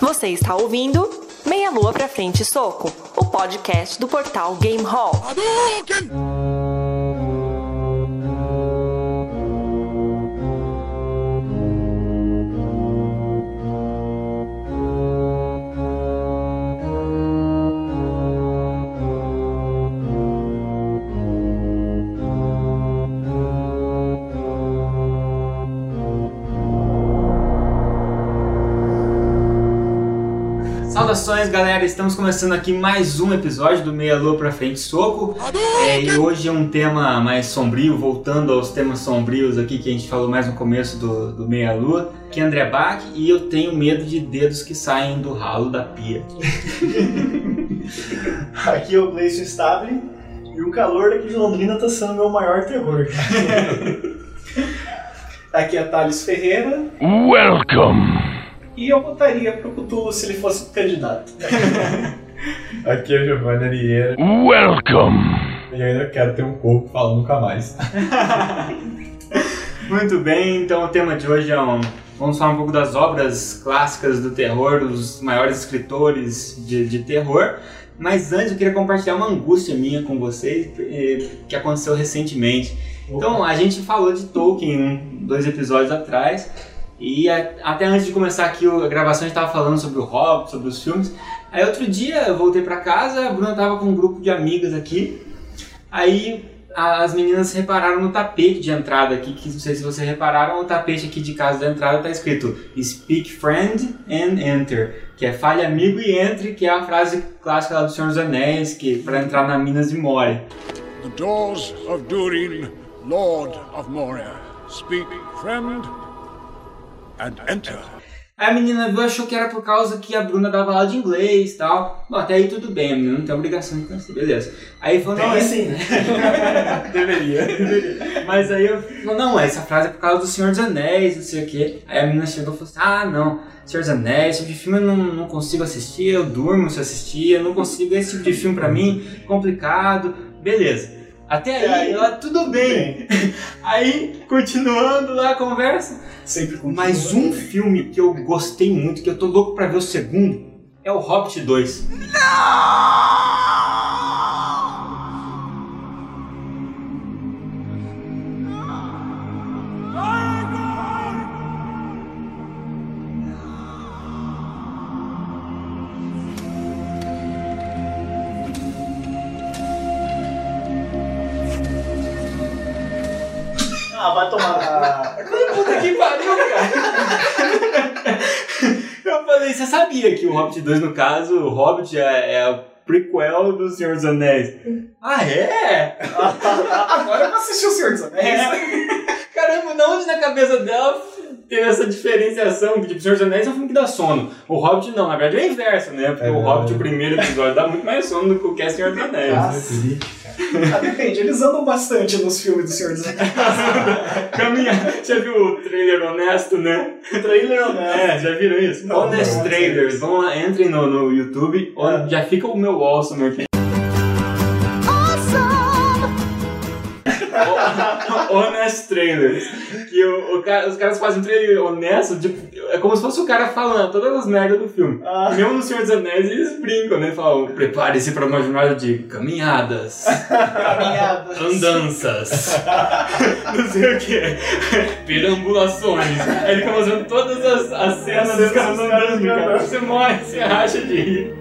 Você está ouvindo Meia Lua pra Frente Soco, o podcast do portal Game Hall. Saudações, galera! Estamos começando aqui mais um episódio do Meia Lua pra Frente Soco. É, e hoje é um tema mais sombrio, voltando aos temas sombrios aqui que a gente falou mais no começo do, do Meia Lua. Aqui é André Bach e eu tenho medo de dedos que saem do ralo da pia. Aqui é o Gleison Stable e o calor daqui de Londrina tá sendo meu maior terror. Aqui é Thales Ferreira Welcome. E eu votaria pro Cthulhu se ele fosse candidato. Aqui é o Giovanni Arieira Welcome. e eu ainda quero ter um corpo fala nunca mais. Muito bem, então o tema de hoje é um. Vamos falar um pouco das obras clássicas do terror, dos maiores escritores de, de terror. Mas antes eu queria compartilhar uma angústia minha com vocês eh, que aconteceu recentemente. Então, a gente falou de Tolkien dois episódios atrás, e a- até antes de começar aqui a gravação, a gente estava falando sobre o Hobbit, sobre os filmes. Aí outro dia eu voltei para casa, a Bruna tava com um grupo de amigas aqui, aí as meninas repararam no tapete de entrada aqui, que não sei se vocês repararam, o tapete aqui de casa da entrada tá escrito Speak Friend and Enter, que é fale amigo e entre, que é a frase clássica lá do Senhor dos Anéis, que para entrar na Minas de Moria. The doors of Durin, Lord of Moria. Speak, friend, and enter. Aí a menina viu, achou que era por causa que a Bruna dava aula de inglês e tal. Bom, até aí tudo bem, a menina não tem obrigação de conhecer, beleza. Aí falou, não, é assim, né? Deveria. Mas aí eu falei, não, essa frase é por causa do Senhor dos Anéis, não sei o quê. Aí a menina chegou e falou assim, ah, não, Senhor dos Anéis, esse tipo de filme eu não, não consigo assistir, eu durmo se assistir, eu não consigo, esse tipo de filme pra mim, complicado. Beleza. Até aí, aí? ela, tudo bem. Aí, continuando lá a conversa, Sempre com mas um filme que eu gostei muito, que eu tô louco pra ver o segundo, é o Hobbit 2. Ah, tomar. Puta que pariu, cara! Eu falei, você sabia que o Hobbit 2, no caso, o Hobbit é, é a prequel do Senhor dos Anéis? Ah, é? Agora eu vou assistir o Senhor dos Anéis. Caramba, de onde na cabeça dela teve essa diferenciação? Que tipo, o Senhor dos Anéis é um filme que dá sono. O Hobbit não, na verdade é o inverso, né? Porque É o. Hobbit, o primeiro episódio, dá muito mais sono do que o que é Senhor dos Anéis. Ah, Ah, depende, eles andam bastante nos filmes do Senhor dos Anéis. Caminha. Já viu o trailer honesto, né? Trailer honesto. É, já viram isso? Não, Honest não, Trailers. Vão lá, entrem no, no YouTube. É. Já fica o meu awesome aqui. Honest Trailers. Que o, o cara- os caras fazem um trailer honesto, tipo, é como se fosse o cara falando todas as merdas do filme. Ah. Mesmo no Senhor dos Anéis eles brincam, né? Falam, prepare-se para uma jornada de caminhadas, Caminhadas. andanças, não sei o que, perambulações. Aí ele fica mostrando todas as, as cenas As dos caras andando, cara. andando. Você morre, você acha de rir.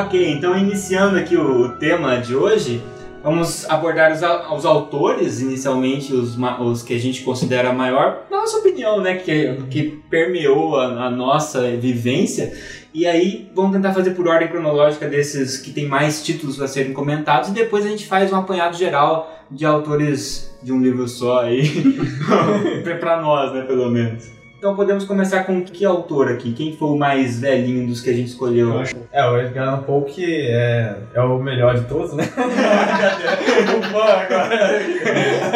Ok, então iniciando aqui o, tema de hoje, vamos abordar os, os autores, inicialmente os, os que a gente considera maior. Nossa opinião, né? Que, que permeou a, a nossa vivência. E aí, vamos tentar fazer por ordem cronológica desses que tem mais títulos a serem comentados. E depois a gente faz um apanhado geral de autores de um livro só aí. pra nós, né? Pelo menos. Então podemos começar com que autor aqui? Quem foi o mais velhinho dos que a gente escolheu? É, o Edgar Allan Poe que é, é o melhor de todos, né? o fã agora.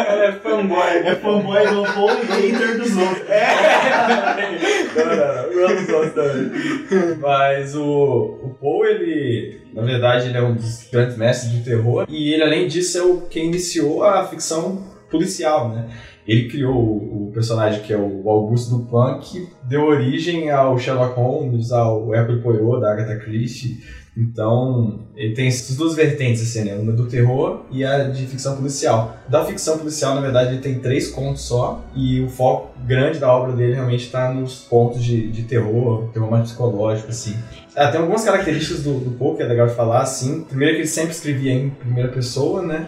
Ela é fanboy. É fanboy do Paul e hater dos outros. Não, não, não. Eu amo os outros também. Mas o, o Poe, ele, na verdade, ele é um dos grandes mestres do terror. E ele, além disso, é o quem iniciou a ficção policial, né? Ele criou o, o personagem que é o Augusto Dupin, que deu origem ao Sherlock Holmes, ao Hercule Poirot, da Agatha Christie. Então, ele tem essas duas vertentes, assim, né? Uma do terror e a de ficção policial. Da ficção policial, na verdade, ele tem três contos só, e o foco grande da obra dele realmente está nos pontos de, de terror, terror mais psicológico, assim. É, tem algumas características do, do Poe que é legal de falar, assim. Primeiro que ele sempre escrevia em primeira pessoa, né?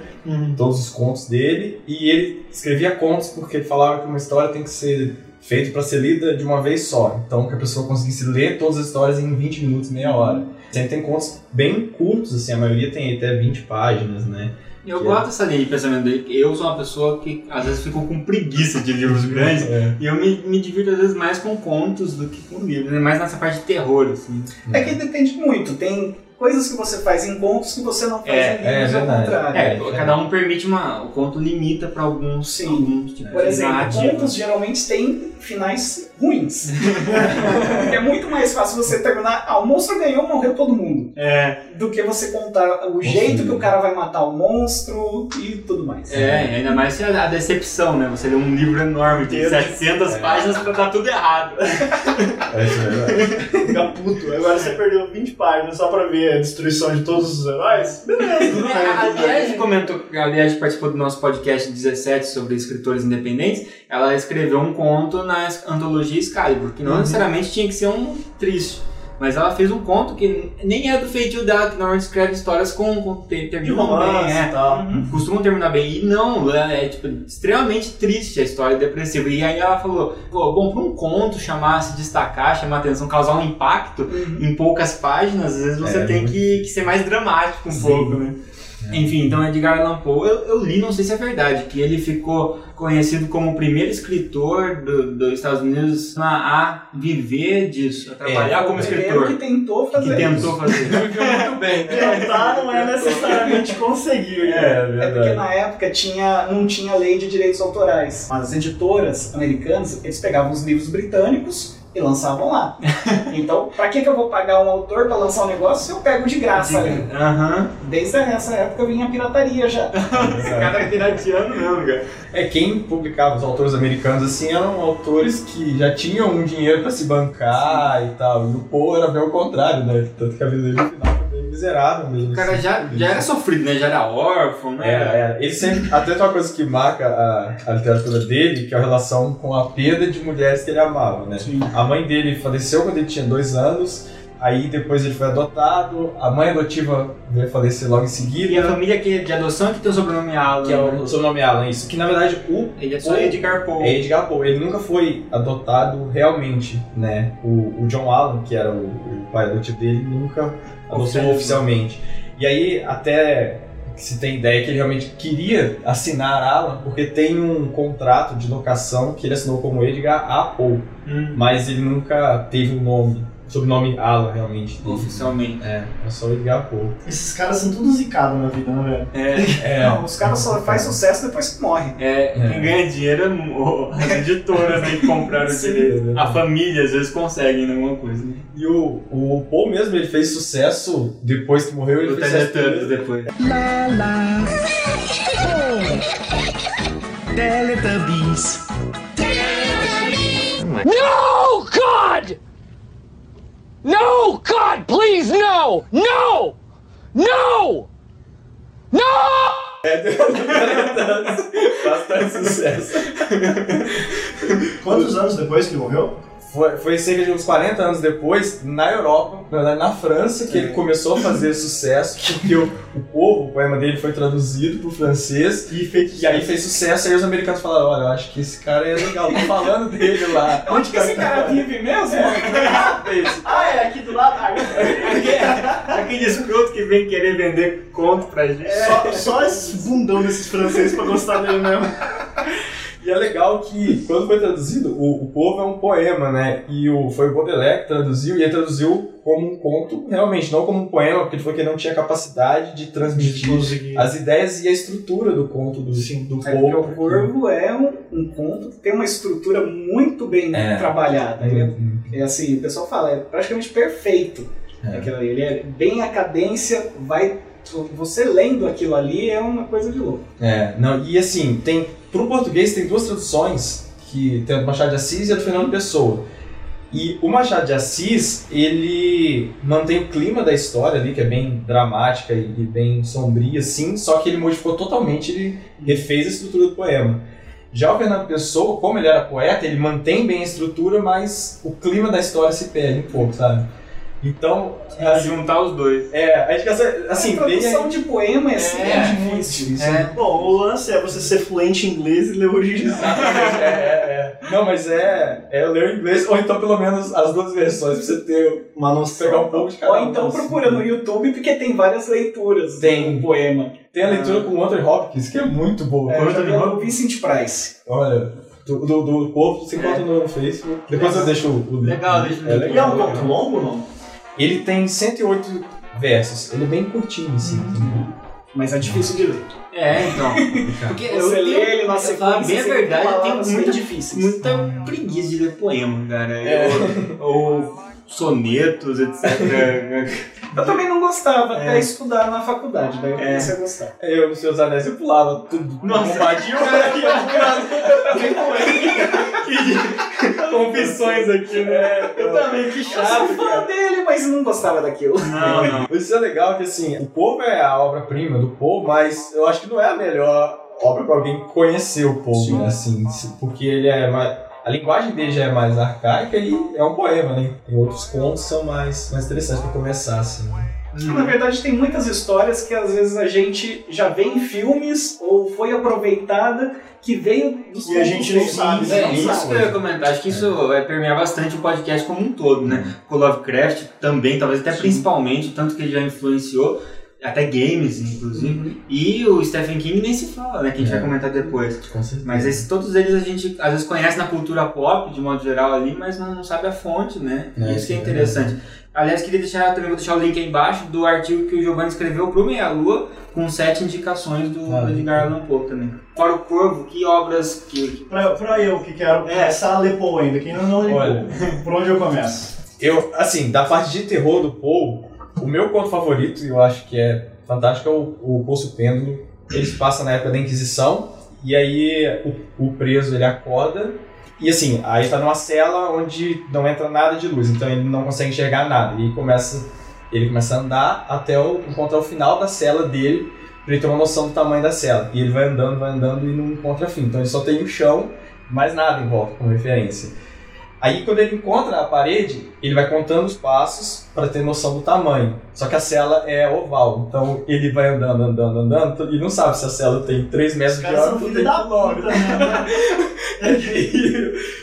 Todos os contos dele. E ele escrevia contos porque ele falava que uma história tem que ser feita para ser lida de uma vez só. Então, que a pessoa conseguisse ler todas as histórias em 20 minutos, meia hora. Sempre tem contos bem curtos, assim, a maioria tem até 20 páginas, né? Eu Que gosto dessa linha de pensamento dele. Eu sou uma pessoa que às vezes fico com preguiça de livros grandes. É. E eu me, me divirto às vezes mais com contos do que com livros, né? mais nessa parte de terror, assim. É que depende muito. Tem coisas que você faz em contos que você não faz É, em livros, é ao verdade. contrário. É, É, cada um permite uma. O conto limita pra alguns, Sim. alguns tipos Por exemplo, contos geralmente têm finais ruins. é muito mais fácil você terminar, ah, o monstro ganhou, morreu todo mundo, É, do que você contar o jeito que o cara vai matar o monstro e tudo mais. é, ainda mais se a, a decepção, né? Você lê um livro enorme de Deus. 700 É. páginas pra dar tudo errado. É isso é verdade. Fica puto. Agora você perdeu 20 páginas só pra ver a destruição de todos os heróis? Beleza, tudo bem. A. Liege comentou, a Liege participou do nosso podcast 17 sobre escritores independentes. Ela escreveu um conto na antologia Excalibur, que não Uhum. necessariamente tinha que ser um triste. Mas ela fez um conto que nem é do feitio dela, que normalmente escreve histórias com, com terminam bem, é. e tal. Uhum. Costumam terminar bem. E não, é, é, tipo, extremamente triste a história depressiva. E aí ela falou, pô, bom, pra um conto chamar, se destacar, chamar atenção, causar um impacto Uhum. em poucas páginas, às vezes você É, tem que, que ser mais dramático um Sim. pouco, né? Enfim, então Edgar Allan Poe, eu, eu li, não sei se é verdade, que ele ficou conhecido como o primeiro escritor do- dos Estados Unidos a, a viver disso, a trabalhar como O primeiro escritor. que tentou fazer Que isso. tentou fazer. Viveu muito bem, né? Tentar não é necessariamente conseguir. né? É, É porque verdade. na época tinha, não tinha lei de direitos autorais. As editoras americanas, eles pegavam os livros britânicos e lançavam lá. Então, pra que, que eu vou pagar um autor pra lançar um negócio se eu pego de graça ali? Aham. Desde essa época vinha a pirataria já. Esse cara é pirateando mesmo, cara. É, quem publicava os autores americanos assim eram autores que já tinham um dinheiro pra se bancar e tal. E o Poe era bem ao contrário, né? Tanto que a vida dele no final miserável mesmo. O cara assim. já, já era sofrido, né? Já era órfão, né? Era, era. Ele sempre. Até tem uma coisa que marca a, a literatura dele, que é a relação com a perda de mulheres que ele amava, né? A mãe dele faleceu quando ele tinha dois anos, aí depois ele foi adotado, a mãe adotiva veio falecer logo em E a seguida, família que, de adoção que tem o sobrenome Alan. que é o sobrenome Alan, isso. Que na verdade o Ele é só o- Edgar Poe. é Edgar Poe, ele nunca foi adotado realmente, né? O, o John Allen, que era o, o pai adotivo dele, nunca adotou oficialmente. E aí, até se tem ideia que ele realmente queria assinar Alan, porque tem um contrato de locação que ele assinou como Edgar A. Poe, Hum, mas ele nunca teve o nome, o sobrenome Alan realmente dele. oficialmente. É, é só Edgar Poe. Esses caras são tudo zicados na vida, né, velho? É, É, Não, os caras só fazem sucesso depois que morrem. é, É. quem ganha dinheiro é o- as editoras né, que compraram o direito. A família às vezes consegue né, alguma coisa. Né? E o, o Poe mesmo, ele fez sucesso depois que morreu, ele fez sucesso Teletubbies depois. Teletubbies. No, God! No, God, please, no! No! No! No! Bastante sucesso. Quantos anos depois que ele morreu? Foi, foi cerca de uns 40 anos depois, na Europa, na verdade na França, que ele começou a fazer sucesso, porque o, o povo, o poema dele foi traduzido pro francês, E fez e aí fez sucesso, aí os americanos falaram, olha, eu acho que esse cara é legal, tô falando dele lá. Onde que esse cara vive mesmo? ah, é aqui do lado. Ah, Aquele escroto que vem querer vender conto pra gente. Só, só esse bundão desses franceses pra gostar dele mesmo. E é legal que, quando foi traduzido, o, o povo é um poema, né? E o, foi o Baudelaire que traduziu, e ele traduziu como um conto, realmente, não como um poema, porque ele falou que ele não tinha capacidade de transmitir as ideias e a estrutura do conto do, do É povo. o Corvo é um, um conto que tem uma estrutura muito bem É. trabalhada. Ele é, é assim, o pessoal fala, é praticamente perfeito. É. Aquilo ali. Ele é bem a cadência, vai. Você lendo aquilo ali é uma coisa de louco. É, não, e assim, tem pro português tem duas traduções, que tem a do Machado de Assis e a do Fernando Pessoa. E o Machado de Assis, ele mantém o clima da história ali, que é bem dramática e bem sombria, sim, só que ele modificou totalmente, ele refez a estrutura do poema. Já o Fernando Pessoa, como ele era poeta, ele mantém bem a estrutura, mas o clima da história se perde um pouco, sabe? Então, assim, Juntar os dois. é, a gente quer assim, a bem tradução de poema é sempre É, difícil. Isso É. Bom, o lance é você ser fluente em inglês e ler original. Exatamente, é, é, é. Não, mas é, é ler o inglês, ou então pelo menos as duas versões, pra você ter, Uma noção. pegar um pouco de cada Ou um, então assim. procura no YouTube, porque tem várias leituras Tem. do poema. Tem a leitura com o Anthony Hopkins, que é muito boa. É, vi o Vincent Price. Olha, do, do, do povo, você encontra no Facebook. Depois eu deixo o, o link. Legal, deixa o é link. E é um legal. conto longo, não? Ele tem 108 versos, ele é bem curtinho, assim. Mas é difícil de ler. É, então. Porque eu Você lê tenho, ele na eu sequência, bem a verdade, tem eu tenho palavras bem muita, muita preguiça de ler poema, cara. É. Eu- ou sonetos, etc. Eu também não gostava É. até estudar na faculdade, daí eu comecei a gostar. Eu, nos seus anéis, eu pulava tudo. Nossa. Bombadinho, eu ia pulando. Confissões aqui, né? Eu também, que Eu sou chato, fã cara. dele, mas não gostava daquilo. não, não. Isso é legal que assim, o povo é a obra-prima do povo, mas eu acho que não é a melhor obra para alguém conhecer o povo, né? Assim, porque ele é mais. A linguagem dele já é mais arcaica e é um poema, né? Tem outros contos que são mais, mais interessantes para começar, assim. né? Na verdade, tem muitas histórias que às vezes a gente já vê em filmes ou foi aproveitada que veio dos E a gente não sabe, né? É, Não isso sabe. que eu ia comentar. Acho que isso vai permear bastante o podcast como um todo, né? O Lovecraft também, talvez até principalmente, tanto que ele já influenciou, até games, inclusive. E o Stephen King nem se fala, né? Que a gente É. vai comentar depois. Com certeza. Mas esse, todos eles a gente às vezes conhece na cultura pop, de modo geral ali, mas não, não sabe a fonte, né? É, isso que é é interessante. Aliás, queria deixar, também vou deixar o link aí embaixo do artigo que o Giovanni escreveu pro Meia Lua, com sete indicações do Ah, Edgar Allan Poe também. Fora o Corvo, que obras que... Pra, pra eu que quero É. começar a ler Poe ainda, que ainda não li. Por onde eu começo? Eu, assim, da parte de terror do Poe, o meu conto favorito, e eu acho que é fantástico, é o, o Poço Pêndulo. Ele se passa na época da Inquisição, e aí o, o preso ele acorda, e assim, aí tá numa cela onde não entra nada de luz, então ele não consegue enxergar nada. E começa, ele começa a andar até o, encontrar o final da cela dele, pra ele ter uma noção do tamanho da cela. E ele vai andando, vai andando e não encontra fim. Então ele só tem o chão, mais nada em volta como referência. Aí quando ele encontra a parede, ele vai contando os passos para ter noção do tamanho. Só que a cela é oval, então ele vai andando, andando, andando e não sabe se a cela tem 3 metros Os de altura ou tem da quilômetros. puta, né?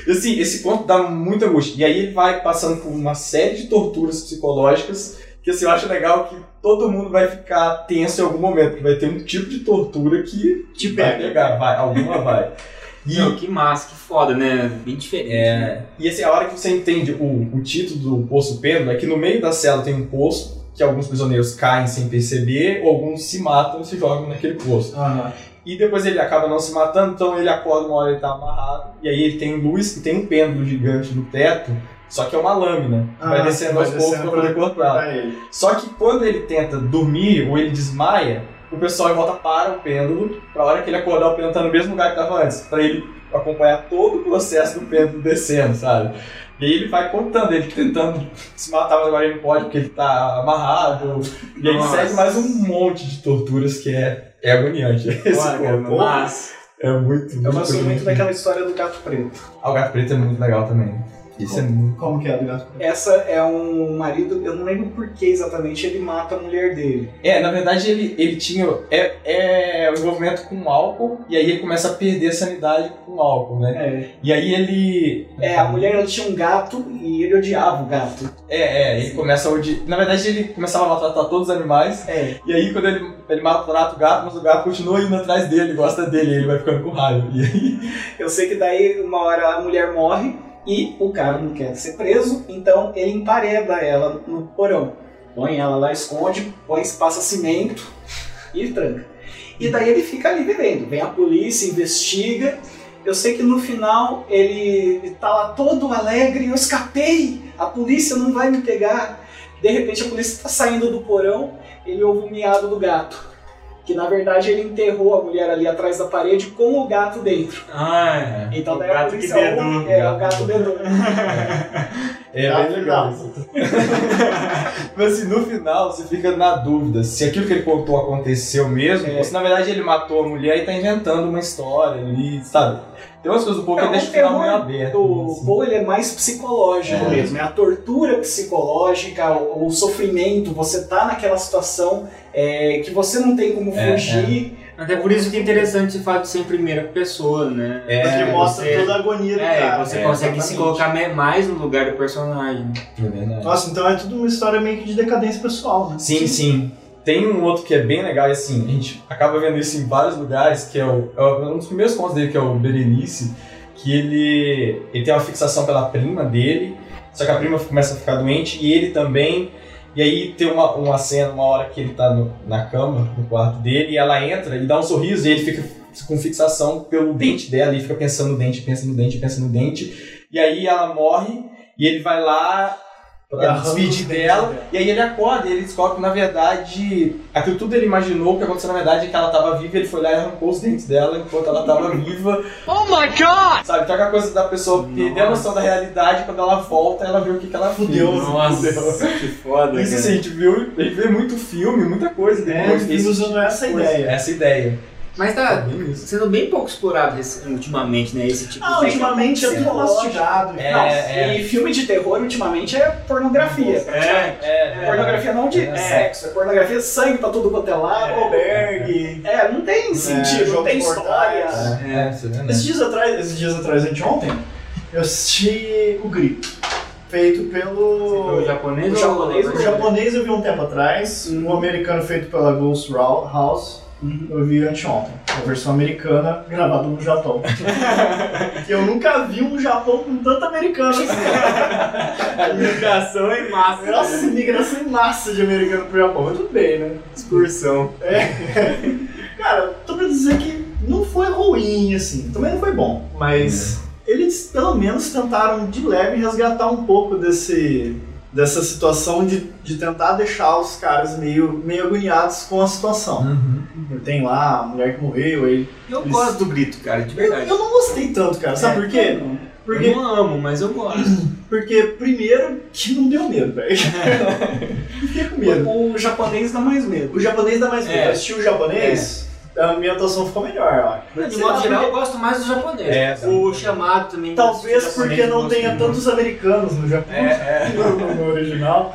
E, assim, esse conto dá muita angústia. E aí ele vai passando por uma série de torturas psicológicas que assim, eu acho legal que todo mundo vai ficar tenso em algum momento, porque vai ter um tipo de tortura que Te vai pega. pegar, vai, alguma vai. E, Meu, que massa, que foda, né? Bem diferente. né? é, e assim, a hora que você entende o, o título do Poço Pêndulo é que no meio da cela tem um poço que alguns prisioneiros caem sem perceber, ou alguns se matam e se jogam naquele poço. Aham. E depois ele acaba não se matando, então ele acorda uma hora ele tá amarrado, e aí ele tem luz e tem um pêndulo gigante no teto, só que é uma lâmina, que vai Ah, descendo aos poucos pra poder cortar. Só que quando ele tenta dormir ou ele desmaia, o pessoal em volta para o pêndulo, pra hora que ele acordar o pêndulo tá no mesmo lugar que tava antes, pra ele acompanhar todo o processo do pêndulo descendo, sabe? E aí ele vai contando, ele tentando se matar, mas agora ele não pode porque ele tá amarrado. E aí Nossa. segue mais um monte de torturas que é, é agoniante. Esse Olha, massa. É muito, Eu gosto muito muito daquela história do gato preto. Ah, o Gato Preto é muito legal também. Isso é muito. Como que é do gato preto? Essa é um marido, eu não lembro por que exatamente ele mata a mulher dele. É, na verdade ele, ele tinha. É, é o envolvimento com álcool, e aí ele começa a perder a sanidade com álcool, né? É, E aí ele. é a mulher ela tinha um gato e ele odiava o gato. É, é, ele começa a odiar. Na verdade ele começava a maltratar todos os animais, É, e aí quando ele, ele maltrata o gato, mas o gato continua indo atrás dele, gosta dele, e ele vai ficando com raiva. E aí. eu sei que daí uma hora a mulher morre e o cara não quer ser preso, então ele empareda ela no porão. Põe ela lá, esconde, põe, passa cimento e tranca. E daí ele fica ali vivendo. Vem a polícia, investiga. Eu sei que no final ele ele tá lá todo alegre, eu escapei, a polícia não vai me pegar. De repente a polícia está saindo do porão, ele ouve o miado do gato. Que na verdade ele enterrou a mulher ali atrás da parede com o gato dentro. Ah, é. Então O daí a gato que polícia dedou. é, o gato dedou. É Gato bem legal gato. Mas assim, no final você fica na dúvida se aquilo que ele contou aconteceu mesmo, É. ou se na verdade ele matou a mulher e tá inventando uma história ali, sabe? Tem umas coisas do povo que É, deixa o o final meio aberto. do assim. Poe ele é mais psicológico É. mesmo, é a tortura psicológica, o, o sofrimento, você tá naquela situação é, que você não tem como É, fugir. Até por isso que é interessante esse fato de ser em primeira pessoa, né? É, Porque mostra você- toda a agonia do É, cara. você é, consegue se exatamente. colocar me- mais no lugar do personagem. É verdade. Nossa, então é tudo uma história meio que de decadência pessoal, né? Sim, sim. Tem um outro que é bem legal, e assim, a gente acaba vendo isso em vários lugares, que é, o, é um dos primeiros contos dele, que é o Berenice, que ele, ele tem uma fixação pela prima dele, só que a prima começa a ficar doente, e ele também, e aí tem uma, uma cena, uma hora que ele tá no- na cama, no quarto dele, e ela entra e dá um sorriso, e ele fica com fixação pelo dente dela, e fica pensando no dente, pensa no dente, pensa no dente, e aí ela morre, e ele vai lá pra despedir dentes dela, dela. e aí ele acorda e ele descobre que, na verdade, aquilo tudo ele imaginou, o que aconteceu na verdade é que ela tava viva, ele foi lá e arrancou os dentes dela enquanto ela tava viva. Oh my god! Sabe, então é aquela coisa da pessoa perder a noção da realidade, quando ela volta, ela vê o que, que ela Fudeu. Nossa, Fudeu. que foda, Isso cara. assim, a gente viu, a gente vê muito filme, muita coisa É, desse usando essa tipo de coisa. ideia. Essa ideia. Mas É tá bem sendo bem pouco explorado esse- ultimamente, né? Esse tipo Ah, de... ultimamente é tudo mastigado. É, Não, é. E filme de terror ultimamente é pornografia. É, É, pornografia não de É. sexo, é pornografia sangue pra tudo quanto é lado. Albergue. É, não tem sentido, não tem história. É, é verdade. Esses dias atrás, esses dias atrás, anteontem, eu assisti O Grito. Feito pelo. o japonês O japonês, O japonês eu vi um tempo atrás, o americano feito pela Ghost Ra- Eu vi anteontem. A versão americana gravada no Japão. eu nunca vi um Japão com tanto americano assim. Migração em massa. Nossa, imigração em massa de americano pro Japão, mas tudo bem, né? Excursão. Cara, tô pra dizer que não foi ruim, assim. Também não foi bom. Mas eles, pelo menos, tentaram de leve resgatar um pouco desse, dessa situação de, de tentar deixar os caras meio, meio agoniados com a situação. Uhum. Tem lá a mulher que morreu, ele. Eu Eles- gosto do grito, cara, de Eu, verdade. eu não gostei tanto, cara. Sabe É, por quê? Porque, Eu não amo, mas eu gosto. porque, primeiro, que não deu medo, velho. não fiquei com medo. O japonês dá mais medo. O japonês dá mais medo. É. Eu assisti o japonês, a ambientação ficou melhor, eu acho. Mas, de modo geral, porque- eu gosto mais do japonês. É, o chamado também. Talvez porque não tenha tantos americanos no Japão, É, é. no, no original.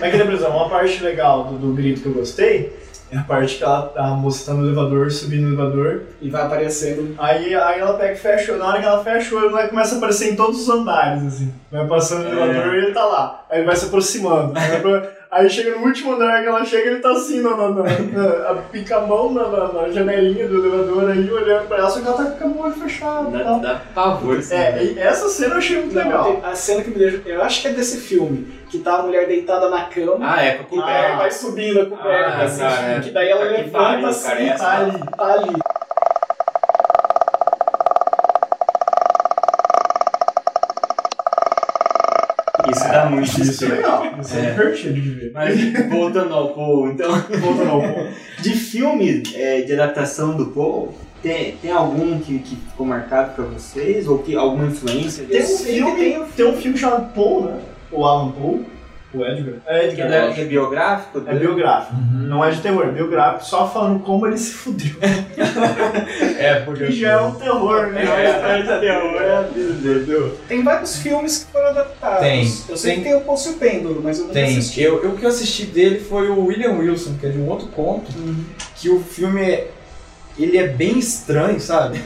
Mas, por exemplo, uma parte legal do, do grito que eu gostei é a parte que ela, a moça tá no elevador, subindo no elevador. E vai aparecendo. Aí, aí ela pega e fecha o. Na hora que ela fecha o olho, ela começa a aparecer em todos os andares, assim. Vai passando no É. elevador e ele tá lá. Aí ele vai se aproximando. Aí, vai aí chega no último andar que ela chega, ele tá assim, na, na, na, na- a pica a mão na, na, na janelinha do elevador aí, olhando pra ela, só que ela tá com o olho fechado e Dá, dá pavor, assim. É, e essa cena eu achei muito Não, legal. a cena que me deixa. Eu acho que é desse filme. Que tá a mulher deitada na cama. Ah, é, com a coberta. vai subindo a coberta, Ah, assim, tá, é. que daí ela Tá que levanta assim, tá ali, tá ali. Isso dá muito Isso é legal. Isso é, É. divertido de ver. Mas voltando ao Paul, então. Voltando ao ponto. De filme é, de adaptação do Paul, tem, tem algum que, que ficou marcado pra vocês? Ou que alguma influência? Tem um filme, tem- tem um filme chamado Paul, né? O Alan Paul. O Edgar. É Que Edgar. é, que é biográfico? acho. É biográfico. Não é de terror, é biográfico, só falando como ele se fudeu. É, porque. Que já é um terror, né? É uma história de terror, é a vida dele. Tem vários filmes que foram adaptados. Tem. Eu sei Tem. que tem o Pulse e o Pêndulo, mas eu nunca Tem. assisti. Eu, eu, o que eu assisti dele foi o William Wilson, que é de um outro conto, que o filme é, ele é bem estranho, sabe?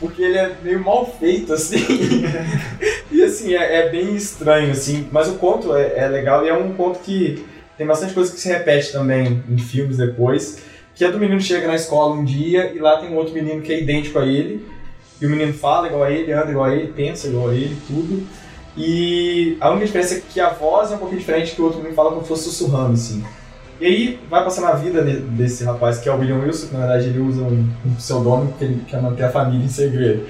Porque ele é meio mal feito, assim. e assim, é, é bem estranho, assim. Mas o conto é, é legal e é um conto que tem bastante coisa que se repete também em filmes depois. Que é do menino que chega na escola um dia e lá tem um outro menino que é idêntico a ele. E o menino fala igual a ele, anda igual a ele, pensa igual a ele, tudo. E a única diferença é que a voz é um pouquinho diferente que o outro menino fala como se fosse sussurrando, assim. E aí vai passando a vida de- desse rapaz que é o William Wilson, que na verdade ele usa um, um pseudônimo porque ele quer manter a família em segredo.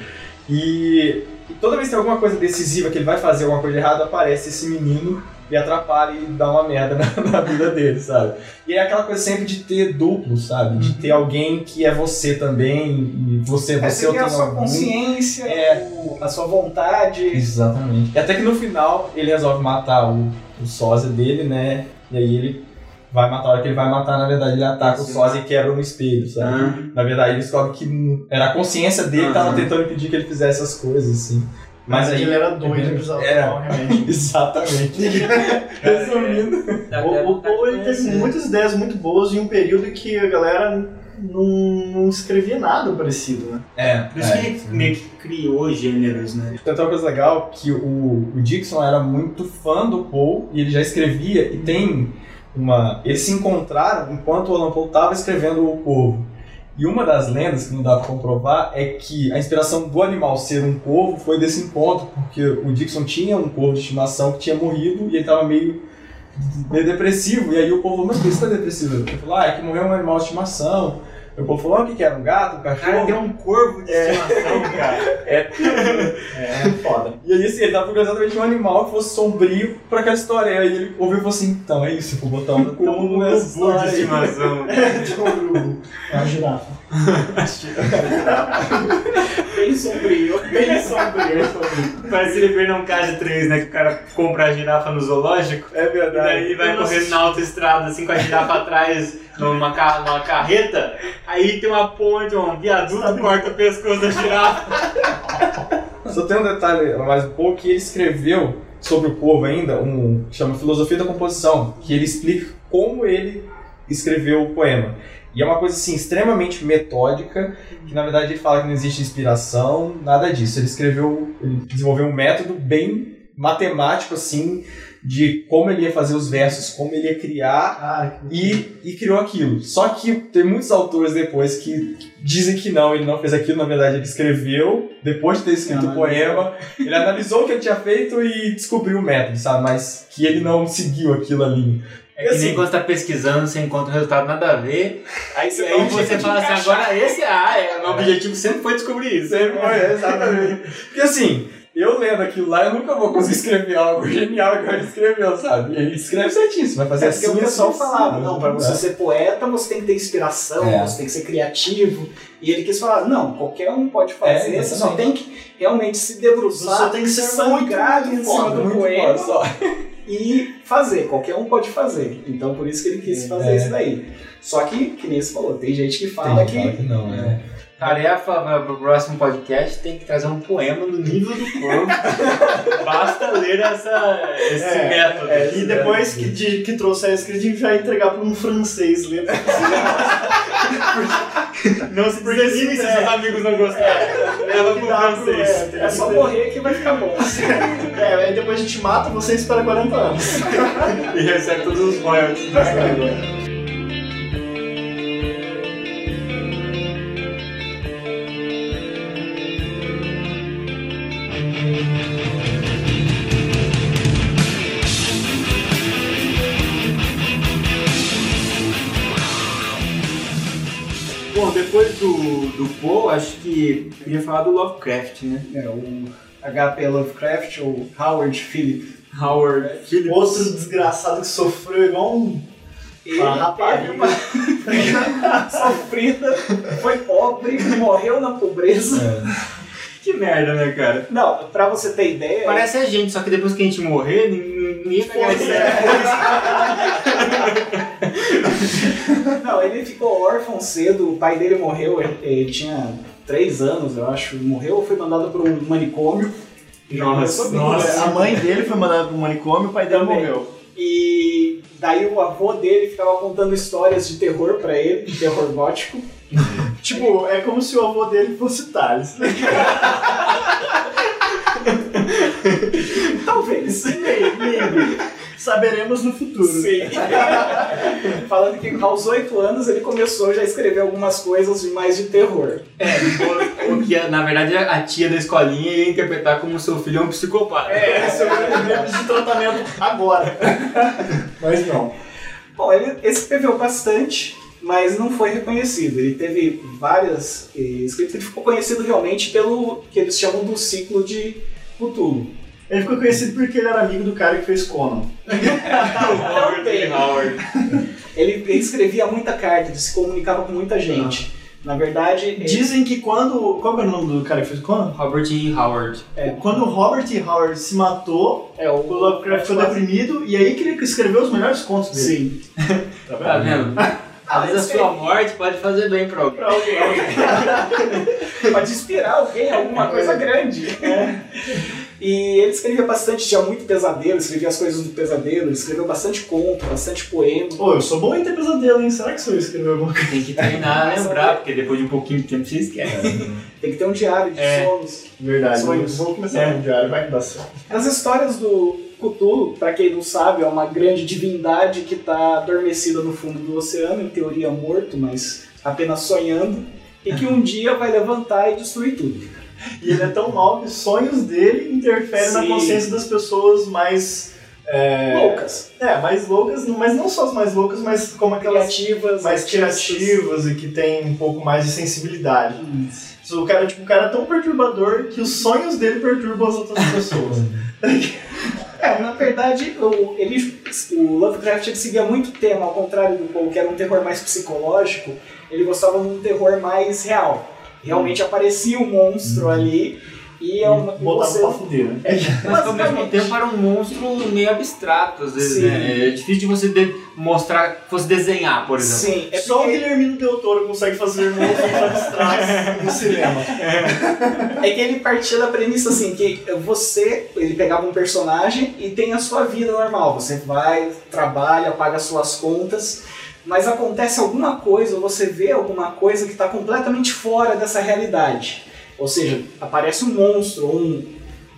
E, e toda vez que tem alguma coisa decisiva que ele vai fazer alguma coisa errada, aparece esse menino e atrapalha e dá uma merda na, na vida dele, sabe? E é aquela coisa sempre de ter duplo, sabe? De ter alguém que é você também, e você, É, você tem a tenho sua algum. consciência, É. o- a sua vontade. Exatamente. E até que no final ele resolve matar o, o sósia dele, né? E aí ele vai matar, a hora que ele vai matar, na verdade ele ataca o sósia e quebra um espelho, sabe? Ah. Na verdade ele descobre que era a consciência dele que tava Aham. tentando impedir que ele fizesse essas coisas, assim. Mas aí ele era doido, ele precisava Era. um remédio. Exatamente. Resumindo. O, o Poe ele teve muitas ideias muito boas em um período que a galera não, não escrevia nada parecido, né? É. Por isso que ele meio que criou gêneros, né? Então tem uma coisa legal que o, o Dixon era muito fã do Poe e ele já escrevia e tem uma. Eles se encontraram enquanto o Alan Poe estava escrevendo o Corvo. E uma das lendas que não dá pra comprovar é que a inspiração do animal ser um corvo foi desse encontro, porque o Dixon tinha um corvo de estimação que tinha morrido e ele tava meio, meio depressivo. E aí o povo falou, mas por que você tá depressivo? Ele falou, ah, é que morreu um animal de estimação. E o povo falou, o que que era? Um gato? Um O cara cachorro? tem um corvo de estimação, cara. É foda. E aí, assim, ele tava procurando exatamente um animal que fosse sombrio pra aquela história. E aí ele ouviu e falou assim: então é isso, eu vou botar um corvo nessa história. de aí." estimação. É uma girafa. Bem sombrio. Bem sombrio. Parece ele ver num K3, né? Que o cara compra a girafa no zoológico. É E verdade. daí vai correndo na autoestrada, assim, com a girafa atrás, numa, ca- numa carreta. Aí tem uma ponte, um viaduto, corta o pescoço da girafa. Só tem um detalhe mais um pouco que ele escreveu sobre o corvo ainda, um que chama Filosofia da Composição, que ele explica como ele escreveu o poema. E é uma coisa assim extremamente metódica, que na verdade ele fala que não existe inspiração, nada disso. Ele escreveu, ele desenvolveu um método bem matemático assim de como ele ia fazer os versos, como ele ia criar Ah, e, e criou aquilo. Só que tem muitos autores depois que dizem que não, ele não fez aquilo, na verdade ele escreveu, depois de ter escrito o Ah, poema, ele analisou o que ele tinha feito e descobriu o método, sabe? Mas que ele não seguiu aquilo ali. É que Assim- nem quando você tá pesquisando, você encontra um resultado nada a ver. Aí você, aí você fala assim, agora esse é a é, meu objetivo sempre foi descobrir isso. Sempre foi, exatamente. Porque assim, eu lendo aquilo lá, eu nunca vou conseguir escrever algo genial igual ele escreveu, sabe? E ele escreve certinho, você vai fazer É assim. porque o pessoal assim, falava, não, pra você ser poeta, você tem que ter inspiração, É. você tem que ser criativo. E ele quis falar, não, qualquer um pode fazer, É, você só tem que realmente se debruçar, Você tem que ser sangrar muito em cima do Muito poema e fazer, qualquer um pode fazer. Então por isso que ele quis fazer É. isso daí. Só que, que nem você falou, tem gente que fala Tem que. que não, né? Tarefa para o próximo podcast tem que trazer um poema no nível do corpo. Basta ler essa, esse É, método. É, e depois que, de, que trouxer a escrita, a gente vai entregar para um francês ler. Não se desanime se seus amigos não gostarem. Leva pro francês. é, É só morrer que vai ficar bom. É, aí depois a gente mata, você espera 40 anos. E recebe todos os royalties. Depois do, do Poe, acho que eu queria falar do Lovecraft, né? É, o HP Lovecraft, ou Howard Philip. Howard Phillips. Outro desgraçado que sofreu igual um. Ele Ah, rapaz. uma sofrida, foi pobre, morreu na pobreza. Que merda, né, cara? Não, pra você ter ideia, Parece a gente, só que depois que a gente morrer, nin- ninguém vai. Não, ele ficou órfão cedo, o pai dele morreu, ele, ele tinha três anos, eu acho, morreu ou foi mandado para um manicômio. Nossa, Nossa, a mãe dele foi mandada pro manicômio, o pai dele Também. morreu. E daí o avô dele ficava contando histórias de terror pra ele, de terror gótico. Tipo, é como se o avô dele fosse Thales. Talvez. Saberemos no futuro. Sim. Falando que aos oito anos ele começou já a escrever algumas coisas de mais de terror. É, o, que na verdade a tia da escolinha ia interpretar como seu filho é um psicopata. É, saberemos de tratamento agora. Mas não. Bom, ele escreveu bastante, mas não foi reconhecido. Ele teve várias eh, escritas, ele ficou conhecido realmente pelo que eles chamam do ciclo de Cthulhu. Ele ficou conhecido porque ele era amigo do cara que fez Conan. Também. Howard. Ele, escrevia muita carta, ele se comunicava com muita gente. Na verdade, ele- Dizem que quando. Qual é o nome do cara que fez Conan? Robert E. Howard. Quando o Robert E. Howard se matou, é o o Lovecraft ficou deprimido e aí que ele escreveu os melhores contos dele. Sim. Tá vendo? Às vezes a sua morte pode fazer bem pra alguém. Pra alguém. Pode inspirar alguém alguma coisa grande. E ele escrevia bastante, tinha muito pesadelo, escrevia as coisas do pesadelo, ele escreveu bastante conto, bastante poema. Pô, eu sou bom em ter pesadelo, hein? Será que sou eu que escreveu alguma coisa? Tem que treinar, lembrar, porque depois de um pouquinho de tempo você esquece. Tem que ter um diário de É. sonhos. Verdade, Sonhos. vou começar É. um diário, vai que dá certo. As histórias do Cthulhu, pra quem não sabe, é uma grande divindade que tá adormecida no fundo do oceano, em teoria morto, mas apenas sonhando, e que um dia vai levantar e destruir tudo. E ele é tão mal que os sonhos dele interferem na Sim. consciência das pessoas mais. É, Loucas, É, mais loucas, mas não só as mais loucas, mas como aquelas criativas, mais criativas e que tem um pouco mais de sensibilidade. O cara, tipo, o cara é tão perturbador que os sonhos dele perturbam as outras pessoas. É, na verdade, o, ele, o Lovecraft ele seguia muito tema, ao contrário do Poe, que era um terror mais psicológico, ele gostava de um terror mais real. Realmente aparecia um monstro ali e é uma. Botava você- pra fuder, né? Mas ao mesmo tempo era um monstro meio abstrato, às vezes, Sim. né? É difícil de você de- mostrar, fosse desenhar, por exemplo. Sim, é Só o porque- Guilhermino Del Toro consegue fazer monstros abstratos no cinema. É que ele partia da premissa assim, que você, ele pegava um personagem e tem a sua vida normal. Você vai, trabalha, paga suas contas, mas acontece alguma coisa, ou você vê alguma coisa que está completamente fora dessa realidade. Ou seja, aparece um monstro, um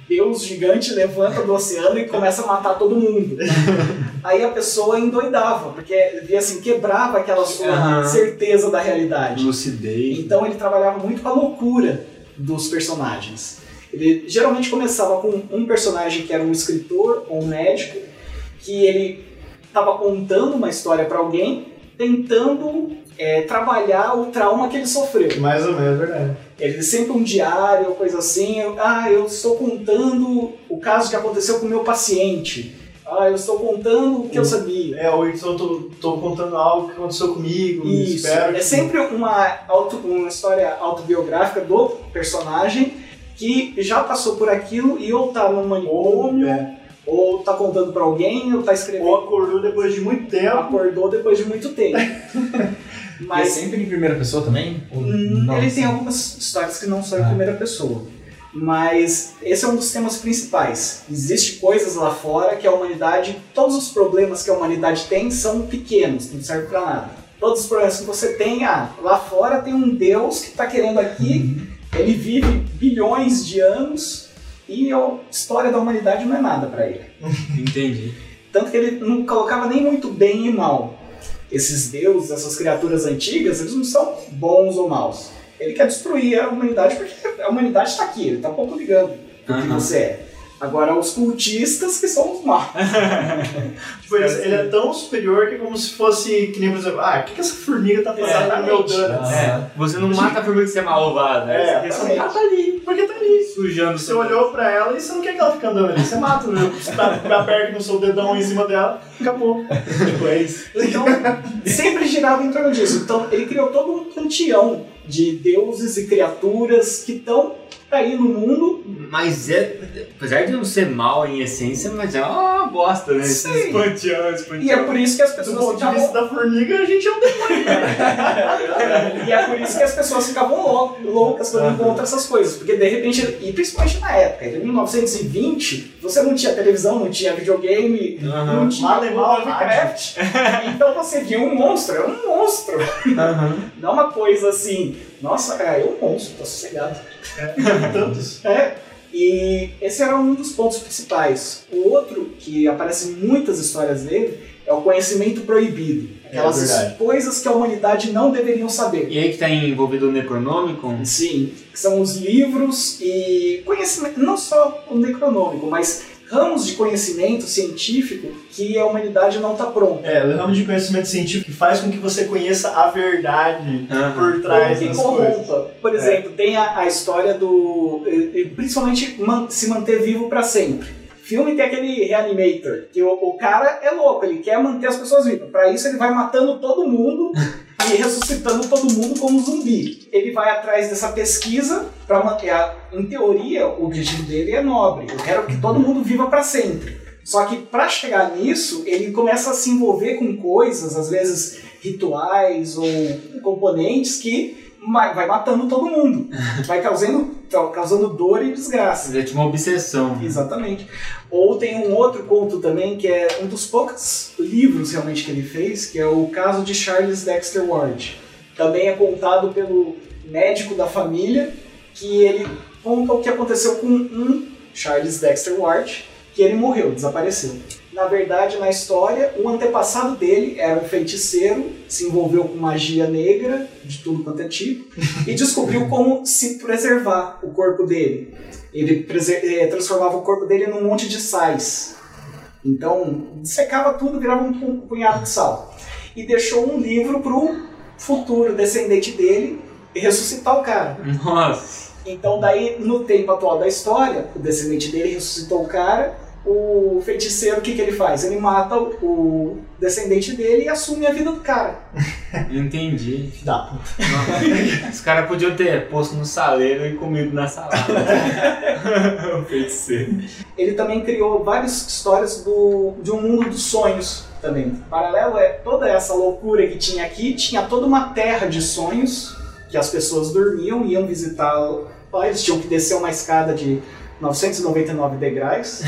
deus gigante levanta do oceano e começa a matar todo mundo. Aí a pessoa endoidava, porque via assim, quebrava aquela sua Aham. certeza da realidade. Lucidez. Então ele trabalhava muito com a loucura dos personagens. Ele geralmente começava com um personagem que era um escritor ou um médico, que ele estava contando uma história para alguém, tentando é, trabalhar o trauma que ele sofreu. Mais ou menos, é verdade. Ele sempre um diário, coisa assim. Ah, eu estou contando o caso que aconteceu com o meu paciente. Ah, eu estou contando o que eu sabia. É, ou então tô contando algo que aconteceu comigo, Isso, espero é sempre uma, auto, uma história autobiográfica do personagem que já passou por aquilo e ou tá num manicômio, É. ou tá contando pra alguém, ou tá escrevendo, Ou acordou depois de muito tempo. acordou depois de muito tempo. E é Mas sempre em primeira pessoa também? Ou hum, não? ele tem algumas histórias que não são em Ah. primeira pessoa. Mas esse é um dos temas principais. Existem coisas lá fora que a humanidade, todos os problemas que a humanidade tem são pequenos, não servem pra nada. Todos os problemas que você tem, ah, lá fora tem um Deus que está querendo aqui, ele vive bilhões de anos e a história da humanidade não é nada pra ele. Entendi. Tanto que ele não colocava nem muito bem e mal. Esses deuses, essas criaturas antigas, eles não são bons ou maus. Ele quer destruir a humanidade porque a humanidade está aqui, ele está pouco ligando do que Aham. você é. Agora, os cultistas que são os maus. Tipo, ele, ele é tão superior que é como se fosse, que nem por exemplo, ah, o que, que essa formiga tá fazendo no meu dano? É, você não mata a formiga que você é malvado, né? É, você tá ali, Porque tá ali. sujando. Você olhou pra ela e você não quer que ela fique andando ali. Você mata, né? você tá, aperta no seu dedão em cima dela, acabou. tipo, é isso. Então, sempre girava em torno disso. Então, ele criou todo um panteão de deuses e criaturas que estão aí no mundo. Mas é. Apesar de não ser mal em essência, mas é uma bosta, né? Esse Espanteão. E é por isso que as Do pessoas de ficavam vista da formiga, a gente é um demônio. E é por isso que as pessoas ficavam lou- loucas quando encontram essas coisas. Porque de repente, e principalmente na época, em 1920, você não tinha televisão, não tinha videogame, não tinha Mal e mal Lovecraft. Então você via um monstro, é um monstro. Não uma coisa assim, nossa, cara, é um monstro, tô sossegado. Tantos. É. E esse era um dos pontos principais. O outro, que aparece em muitas histórias dele, é o conhecimento proibido. Aquelas verdade. coisas que a humanidade não deveriam saber. E aí que tá envolvido o Necronômico? Sim, que são os livros e conhecimento, não só o necronômico, mas ramos de conhecimento científico que a humanidade não está pronta. É, o ramo de conhecimento científico que faz com que você conheça a verdade Aham. por trás das coisas. corrompa. Por exemplo, tem a, a história do. principalmente man- se manter vivo para sempre. Filme tem aquele Reanimator, que o, o cara é louco, ele quer manter as pessoas vivas. Para isso, ele vai matando todo mundo e ressuscitando todo mundo como zumbi. Ele vai atrás dessa pesquisa para manter. a- Em teoria, o objetivo dele é nobre. Eu quero que todo mundo viva para sempre. Só que para chegar nisso, ele começa a se envolver com coisas, às vezes rituais ou componentes que vai matando todo mundo. Vai causando, causando dor e desgraça. É tipo uma obsessão. Exatamente. Ou tem um outro conto também, que é um dos poucos livros realmente que ele fez, que é o caso de Charles Dexter Ward. Também é contado pelo médico da família, que ele conta o que aconteceu com um Charles Dexter Ward, que ele morreu, desapareceu. Na verdade, na história, o antepassado dele era um feiticeiro, se envolveu com magia negra, de tudo quanto é tipo, e descobriu como se preservar o corpo dele. Ele eh, transformava o corpo dele num monte de sais. Então, secava tudo, virava um pu- punhado de sal. E deixou um livro pro futuro descendente dele ressuscitar o cara. Nossa. Então, daí, no tempo atual da história, o descendente dele ressuscitou o cara. O feiticeiro, o que, que ele faz? Ele mata o o descendente dele e assume a vida do cara. Entendi. Da puta. Nossa. Os caras podiam ter posto no saleiro e comido na salada. o feiticeiro. Ele também criou várias histórias do, de um mundo dos sonhos também. Paralelo é toda essa loucura que tinha aqui, tinha toda uma terra de sonhos que as pessoas dormiam, iam visitar eles tinham que descer uma escada de 999 degraus.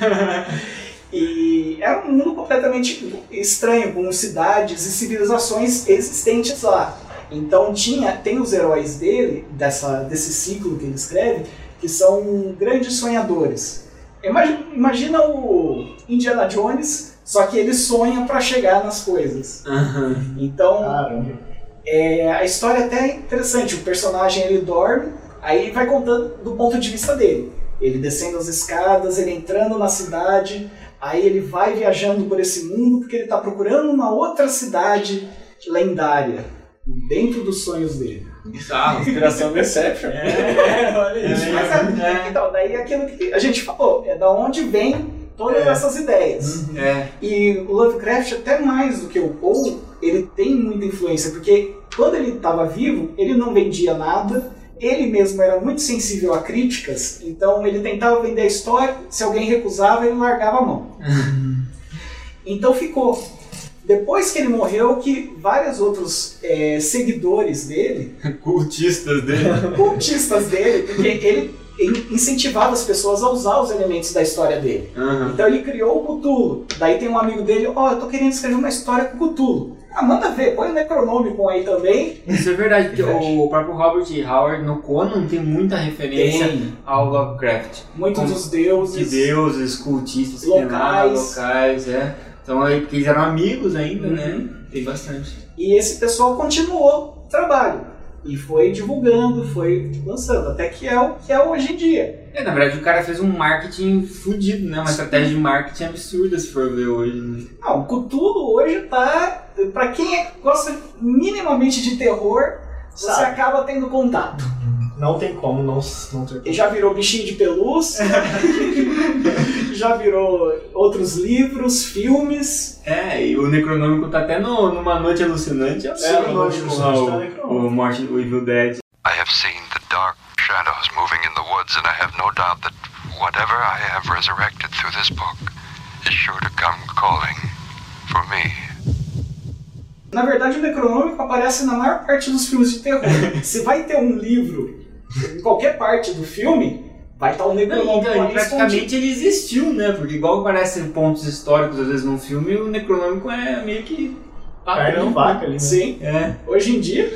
e era um mundo completamente estranho, com cidades e civilizações existentes lá. Então tinha, tem os heróis dele, dessa, desse ciclo que ele escreve, que são grandes sonhadores. Imagina, imagina o Indiana Jones, só que ele sonha para chegar nas coisas. Aham. Então é, a história até é interessante. O personagem ele dorme, aí vai contando do ponto de vista dele. Ele descendo as escadas, ele entrando na cidade, aí ele vai viajando por esse mundo porque ele está procurando uma outra cidade lendária dentro dos sonhos dele. Bizarro. Inspiração do Inception. É, olha isso. Mas é, então, daí aquilo que a gente falou, é da onde vem todas É. essas ideias. É. E o Lovecraft, até mais do que o Poe, ele tem muita influência, porque quando ele estava vivo, ele não vendia nada, ele mesmo era muito sensível a críticas, então ele tentava vender a história, se alguém recusava, ele largava a mão. então ficou. Depois que ele morreu, que vários outros é, seguidores dele Cultistas dele. cultistas dele, porque ele in- incentivava as pessoas a usar os elementos da história dele. Aham. Então ele criou o Cthulhu. Daí tem um amigo dele, ó, eu tô querendo escrever uma história com Cthulhu. Ah, manda ver, põe o Necronômico aí também. Isso é verdade, porque o próprio Robert Howard no Conan tem muita referência Tem ao Lovecraft. muitos Como- dos deuses. De deuses, cultistas, que Locais. lá, locais, é. Então aí, porque eles eram amigos ainda, Uhum. né? Tem bastante. E esse pessoal continuou o trabalho. E foi divulgando, foi lançando, até que é o que é hoje em dia. É, na verdade o cara fez um marketing fudido, né? Uma estratégia de marketing absurda se for ver hoje. Né? Não, o Cthulhu hoje tá. Pra quem é- gosta minimamente de terror, você Sabe. acaba tendo contato. Não tem como não, não ter. Ele já virou bichinho de pelúcia. já virou outros livros, filmes. É, e o Necronômico tá até no, numa noite alucinante. É o Sim, Necronômico Noite Alucinante tá o, Necronômico. o, Morte, o Evil Dead. I have seen woods, and I have no doubt that whatever I have resurrected through this book is sure to come calling for me. Na verdade, o Necronômico aparece na maior parte dos filmes de terror. Se vai ter um livro em qualquer parte do filme, vai estar o Não, Necronômico então, praticamente ele existiu, né? Porque igual aparecem pontos históricos às vezes num filme, o Necronômico é meio que Carne padrão. de vaca ali, né? Sim, É. hoje em dia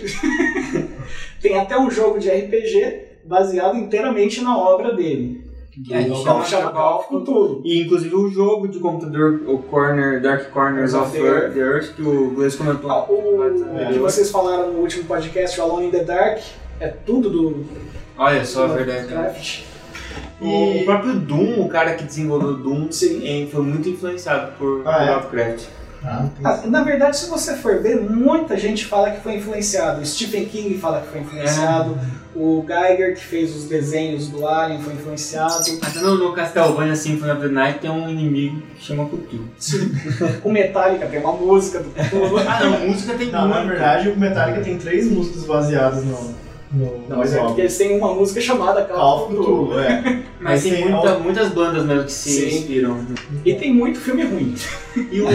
tem até um jogo de RPG baseado inteiramente na obra dele. É, Que chama chama Call of Cthulhu. E inclusive o jogo de computador, o Corner, Dark Corners of the Earth, the Earth que o Gleice comentou. Ah, O que vocês falaram no último podcast, o Alone in the Dark, é tudo do Olha só, a verdade. né? Lovecraft. O próprio Doom, o cara que desenvolveu Doom, Sim. foi muito influenciado por Ah, é? Lovecraft. Ah, Ah, Na verdade, se você for ver, muita gente fala que foi influenciado. Stephen King fala que foi influenciado. O Geiger, que fez os desenhos do Alien, foi influenciado. Até no, no Castlevania Symphony of the Night tem um inimigo que chama Cthulhu. O Metallica tem uma música do Cthulhu. Ah não, música tem Não, na muito. verdade, o Metallica tem três músicas baseadas no. No Não, mas é porque eles têm uma música chamada Call of Cthulhu. É. Mas tem tem muita- al- muitas bandas mesmo que se Sim. inspiram. E tem muito filme ruim. E o,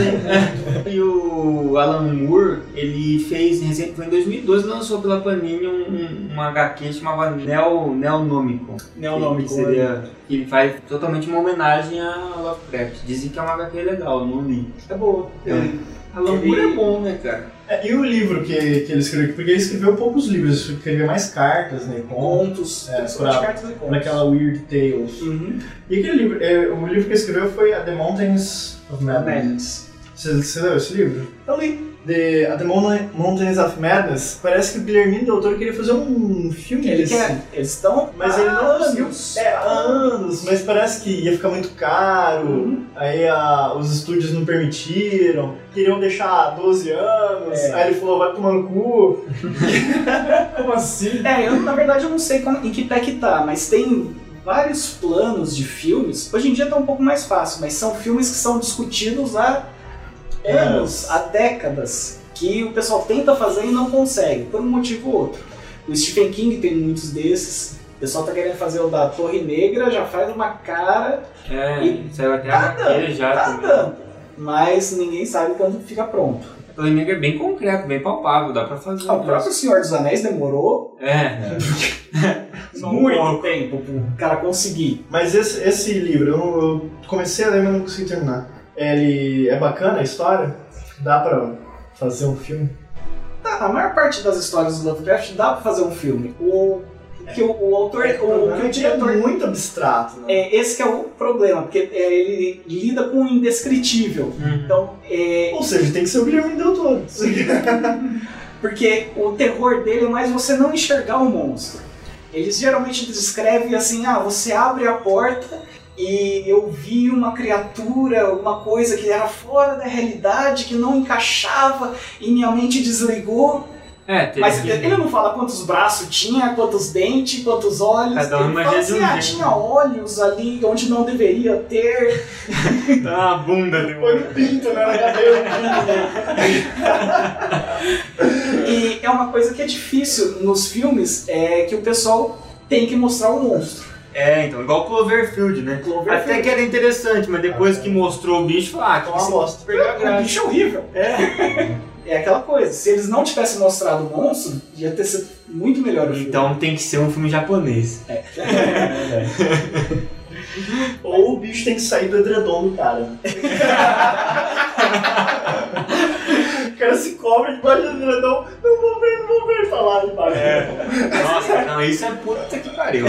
e o Alan Moore, ele fez, recente- foi em 2012, lançou pela Panini um, um, um HQ que chamava Neo, Neonômico. Neonômico, Que, que seria, que ele faz totalmente uma homenagem a Lovecraft. Dizem que é uma HQ legal, eu não li. É boa. É. Alan Ele- Moore é bom, né, cara? É, E o livro que, que ele escreveu? Porque ele escreveu poucos livros, ele escreveu mais cartas, né? Contos, É, pra- cartas e contos. naquela Weird Tales. Uhum. E aquele livro, é, o livro que ele escreveu foi A The Mountains of Madness. Madness. Você, você leu esse livro? Eu li. The, A The Mountains of Madness, parece que o Guilherme Del Toro queria fazer um filme Ele desse. quer. Eles estão. Mas ele não conseguiu. anos. É, há anos, mas parece que ia ficar muito caro. Uhum. Aí a- os estúdios não permitiram, queriam deixar 12 anos, É. aí ele falou, vai tomar no cu. Como assim? É, eu na verdade eu não sei como- em que pé que tá, mas tem vários planos de filmes. Hoje em dia tá um pouco mais fácil, mas são filmes que são discutidos há anos, há décadas, que o pessoal tenta fazer e não consegue, por um motivo ou outro. O Stephen King tem muitos desses. O pessoal tá querendo fazer o da Torre Negra, já faz uma cara, É, E saiu até tá dando, já. tá também. dando. Mas ninguém sabe quando fica pronto. A Torre Negra é bem concreto, bem palpável, dá pra fazer. Ah, O próprio Senhor dos Anéis demorou É. Um muito tempo pro cara conseguir. Mas esse, esse livro, eu, eu comecei a ler, mas não consegui terminar. Ele é bacana a história? Dá pra fazer um filme? Tá, a maior parte das histórias do Lovecraft dá pra fazer um filme. O que o, o autor, o, que o é diretor muito abstrato, né? É, esse que é o problema, porque é, ele lida com o indescritível. Uhum. Então, é, Ou seja, tem que ser o Guilherme Del Toro. porque o terror dele é mais você não enxergar o monstro. Eles geralmente descrevem assim: ah, você abre a porta e eu vi uma criatura, alguma coisa que era fora da realidade, que não encaixava e minha mente desligou. É, teve Mas que- ele não fala quantos braços tinha, quantos dentes, quantos olhos. Cada um ele fala imagina de assim, ah, tinha olhos ali onde não deveria ter. Ah, a bunda de Foi no pinto, né? Na. E é uma coisa que é difícil nos filmes, é que o pessoal tem que mostrar o monstro. É, então, igual Cloverfield, né? Cloverfield. Até que era interessante, mas depois que mostrou o bicho, falou, ah, que Uma bosta. perdeu a O graça. bicho é horrível. É. é aquela coisa, se eles não tivessem mostrado o monstro, ia ter sido muito melhor o filme. Então tem que ser um filme japonês. Ou o bicho tem que sair do edredom do cara. o cara se cobre debaixo do edredom. Não vou ver, não vou ver falar debaixo. Nossa, não, isso é puta que pariu.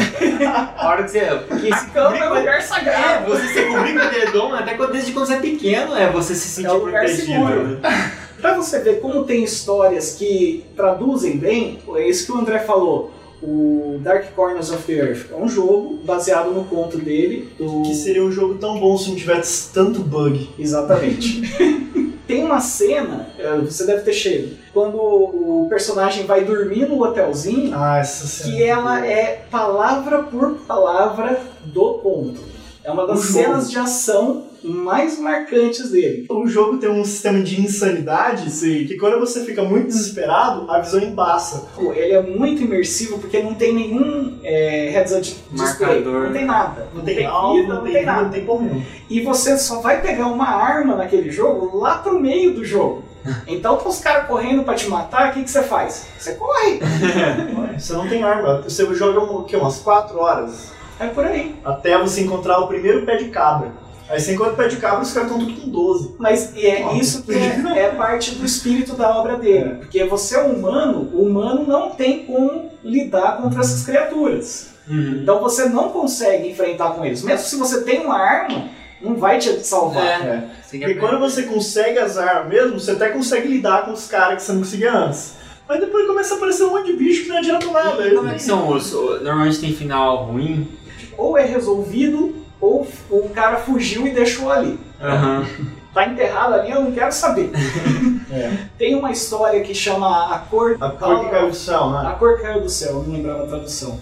A hora que você. Porque se cama cobrir é com- lugar É, sagrado. você se cobrir com o dedão, até quando, desde quando você é pequeno, é você se sentir É um lugar protegido. seguro. né? Pra você ver como tem histórias que traduzem bem, é isso que o André falou. O Dark Corners of the Earth é um jogo baseado no conto dele. Do... Que seria um jogo tão bom se não tivesse tanto bug. Exatamente. Tem uma cena, eh, você deve ter chego, quando o personagem vai dormir no hotelzinho, Ah, que ela é palavra por palavra do conto. É uma das cenas de ação mais marcantes dele. O jogo tem um sistema de insanidade que quando você fica muito desesperado, a visão embaça. Pô, Ele é muito imersivo porque não tem nenhum é, heads-up display. Marcador. Não tem nada. Não tem alvo, vida, não não tem, tem nada. não tem porra nenhuma. E você só vai pegar uma arma naquele jogo lá pro meio do jogo. Então, com os caras correndo pra te matar, o que, que você faz? Você corre. Você não tem arma. Você joga o quê? umas 4 horas É por aí. até você encontrar o primeiro pé de cabra. Aí você encontra o pé de cabra os caras estão tudo com 12. Mas é Ó. isso que é, é parte do espírito da obra dele. Porque você é humano, o humano não tem como lidar contra essas criaturas. Uhum. Então você não consegue enfrentar com eles. Mesmo se você tem uma arma, não vai te salvar. É. Você Porque quando você consegue as armas mesmo, você até consegue lidar com os caras que você não conseguia antes. Mas depois começa a aparecer um monte de bicho que não adianta nada. Como é que são os. o- Normalmente tem final ruim. Ou é resolvido, ou o cara fugiu e deixou ali. Aham. Tá enterrado ali, eu não quero saber. É. Tem uma história que chama A Cor, A cor que caiu do céu, né? A Cor Caiu do Céu, não lembrava a tradução.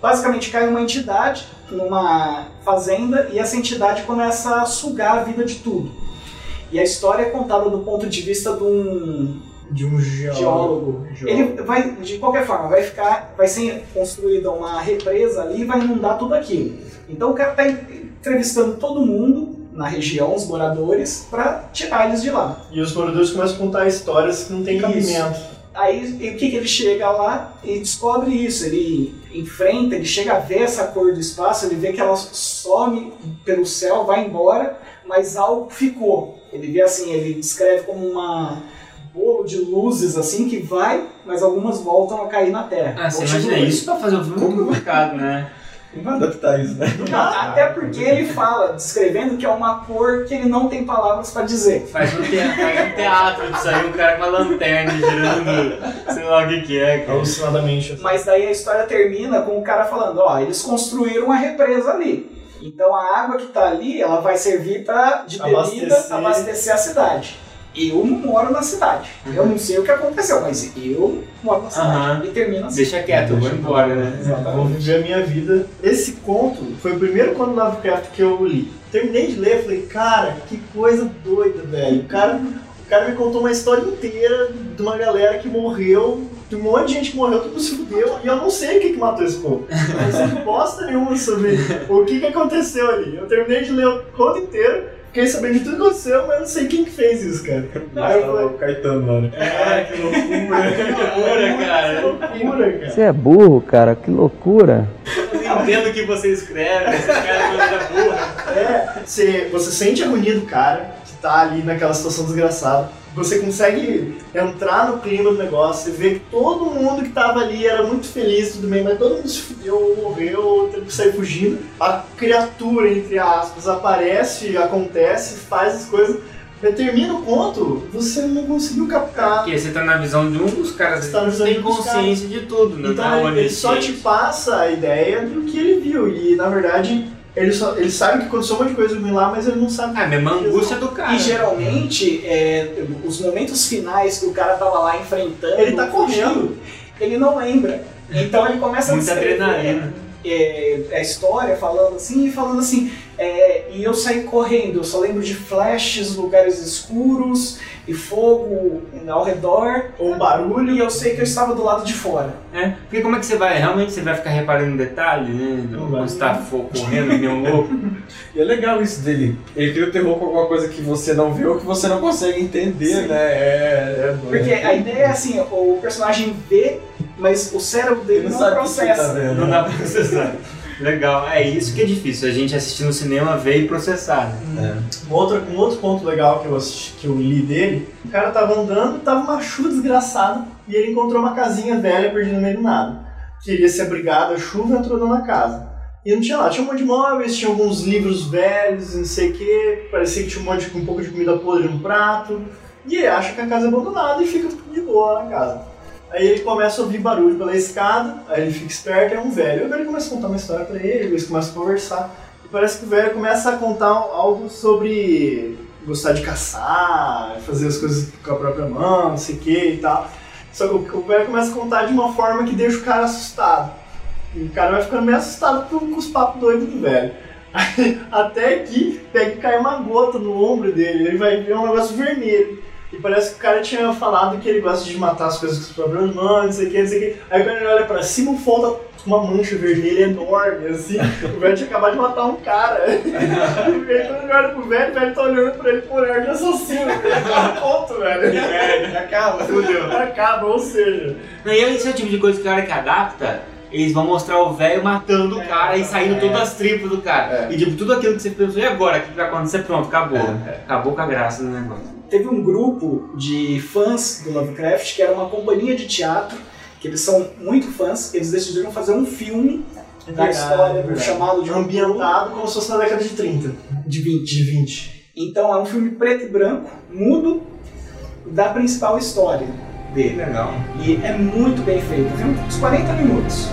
Basicamente cai uma entidade numa fazenda e essa entidade começa a sugar a vida de tudo. E a história é contada do ponto de vista de um De um geólogo. geólogo. Ele vai, de qualquer forma, vai ficar, vai ser construída uma represa ali e vai inundar tudo aquilo. Então o cara está entrevistando todo mundo na região, os moradores, para tirar eles de lá. E os moradores começam a contar histórias que não tem Isso. cabimento. Aí o que, que ele chega lá e descobre isso? Ele enfrenta, ele chega a ver essa cor do espaço, ele vê que ela some pelo céu, vai embora, mas algo ficou. Ele vê assim, ele descreve como uma bolo de luzes assim que vai, mas algumas voltam a cair na Terra. Ah, você Continua. imagina isso pra fazer um filme complicado, né? Adaptar isso, né? Até porque ele fala, descrevendo que é uma cor que ele não tem palavras para dizer. Faz um, te- faz um teatro disso aí, um cara com uma lanterna girando, sei lá o que que é. Alucinadamente. Mas daí a história termina com o cara falando, ó, eles construíram uma represa ali. Então a água que tá ali, ela vai servir para de bebida Abastecer. abastecer. a cidade. Eu não moro na cidade. Eu não sei o que aconteceu, mas eu moro na cidade. Aham. E termina assim. Deixa quieto, eu vou embora, né? Vou viver a minha vida. Esse conto foi o primeiro conto do Lovecraft que eu li. Terminei de ler e falei, cara, que coisa doida, velho. O cara, o cara me contou uma história inteira de uma galera que morreu, de um monte de gente que morreu, tudo se fudeu, e eu não sei o que, que matou esse povo. Eu não sei bosta nenhuma sobre o que, que aconteceu ali. Eu terminei de ler o conto inteiro, fiquei sabendo de tudo que aconteceu, mas eu não sei quem que fez isso, cara. Aí eu falei, o Caetano lá, né? é, que loucura. Que loucura, cara. Que loucura, cara. Você é burro, cara, que loucura. Eu não entendo o que você escreve, esse cara é burra. É, você, você sente a agonia do cara que tá ali naquela situação desgraçada. Você consegue entrar no clima do negócio, você vê que todo mundo que tava ali era muito feliz, tudo bem, mas todo mundo se fudeu, morreu, teve que sair fugindo. A criatura, entre aspas, aparece, acontece, faz as coisas. Termina o conto, você não conseguiu captar. Porque você tá na visão de um dos caras, Você tá na visão tem consciência de tudo, né? Então Não é ele, ele só te passa a ideia do que ele viu. E na verdade, ele, só, ele sabe que aconteceu um monte de coisa ruim lá, mas ele não sabe. Ah, a mesma angústia do cara. E geralmente, é, os momentos finais que o cara tava lá enfrentando, Ele tá correndo. ele não lembra. Então ele começa a Muita adrenalina. É, a história, falando assim, e falando assim, é, e eu saí correndo, eu só lembro de flashes, lugares escuros e fogo ao redor, Ou um barulho. e eu sei que eu estava do lado de fora. É, porque como é que você vai? Realmente você vai ficar reparando em detalhe, né? Quando você tá fo- correndo que nem um louco. E é legal isso dele. Ele cria o terror com alguma coisa que você não viu ou que você não consegue entender, Sim. né? É, é doido. Porque a ideia é assim, o personagem vê, mas o cérebro dele Ele não, não tá processa. vendo. Não dá pra processar. Legal, é isso que é difícil, a gente assistir no cinema, ver e processar. Né? Um outro, um outro ponto legal que eu, assisti, que eu li dele, o cara tava andando, tava uma chuva desgraçada, e ele encontrou uma casinha velha perdida no meio do nada. Queria se abrigar da chuva e entrou dentro da casa. E não tinha lá, tinha um monte de móveis, tinha alguns livros velhos, não sei o que, parecia que tinha um monte de um pouco de comida podre no prato. E ele acha que a casa é abandonada e fica de boa na casa. Aí ele começa a ouvir barulho pela escada, aí ele fica esperto, é um velho. Aí o velho começa a contar uma história pra ele, eles começam a conversar. E parece que o velho começa a contar algo sobre gostar de caçar, fazer as coisas com a própria mão, não sei o que e tal. Só que o velho começa a contar de uma forma que deixa o cara assustado. E o cara vai ficando meio assustado com, os papos doidos do velho. Até que pega e cai uma gota no ombro dele, ele vai ver um negócio vermelho. E parece que o cara tinha falado que ele gosta de matar as coisas com as próprias mãos, não sei o que, não sei o que. Aí quando ele olha pra cima, o tá com uma mancha vermelha enorme, assim. O velho tinha acabado de matar um cara. E aí quando ele olha pro velho, o velho tá olhando pra ele por ar de assassino. Ele tá ponto, velho. Acaba, fudeu. Acaba, ou seja. Não, e esse é o tipo de coisa que a hora que adapta, eles vão mostrar o velho matando o cara e saindo todas as tripas do cara. E tipo, tudo aquilo que você pensou, e agora? O que vai acontecer? Pronto, acabou. Acabou com a graça do negócio. Teve um grupo de fãs do Lovecraft que era uma companhia de teatro, que eles são muito fãs, eles decidiram fazer um filme da história do chamado de um Ambientado como se fosse na década de 30. de 20. De 20. Então é um filme preto e branco, mudo, da principal história dele. Legal. E é muito bem feito. O filme tem uns 40 minutos.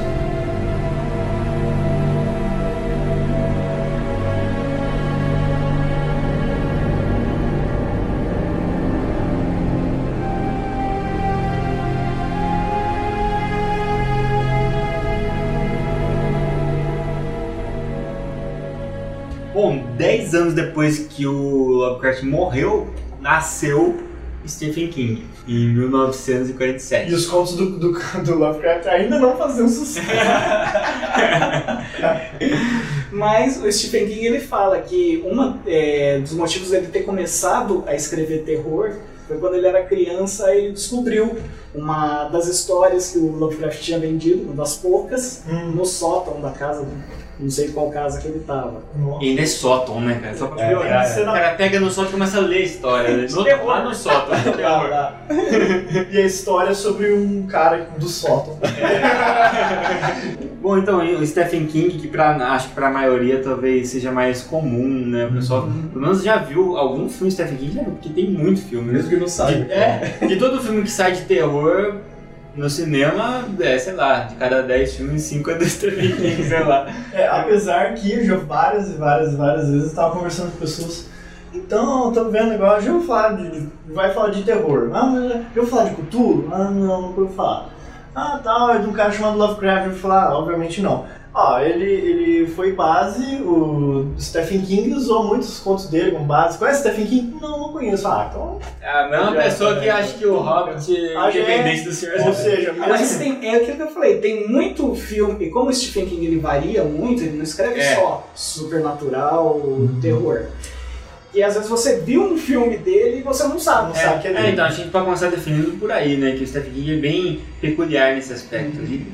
10 anos depois que o Lovecraft morreu, nasceu Stephen King, em 1947. E os contos do, do, do Lovecraft ainda não faziam sucesso. Mas o Stephen King ele fala que um dos motivos dele ter começado a escrever terror foi quando ele era criança ele descobriu uma das histórias que o Lovecraft tinha vendido, uma das poucas, no sótão da casa, não sei qual casa que ele estava. E ainda é sótão, né, cara? Só pra É, piorar. você o não- cara pega no sótão e começa a ler a história. né? No, Terror. lá no sótão. terror. e a história é sobre um cara do sótão. Bom, então, o Stephen King, que pra, acho que pra maioria talvez seja mais comum, né? O pessoal, pelo menos já viu algum filme de Stephen King, já viu, porque tem muito filme. Mesmo que não saiba. É, de todo filme que sai de terror no cinema, é, sei lá, de cada 10 filmes, 5 é do Stephen King, sei lá. É, apesar que eu já várias e várias e várias vezes estava conversando com pessoas. Então, eu tô vendo agora, já vou falar de. Vai falar de terror. Ah, já vou falar de Cthulhu? Ah, não, não vou falar. Ah, tal, é de um cara chamado Lovecraft. Eu vou falar, ah, obviamente não. Ó, ele, ele foi base, o Stephen King usou muitos contos dele como base. Conhece Stephen King? Não, não conheço. Ah, então. É a mesma Já, pessoa que acha que o Hobbit é Ah, é. independente do Senhor Ou seja, Mas mesmo- tem, é aquilo que eu falei, tem muito filme, e como o Stephen King ele varia muito, ele não escreve É. só supernatural, terror. E às vezes você viu um filme dele e você não sabe. Não sabe que é É, dele. então a gente pode começar definindo por aí, né? Que o Stephen King é bem peculiar nesse aspecto. Ele-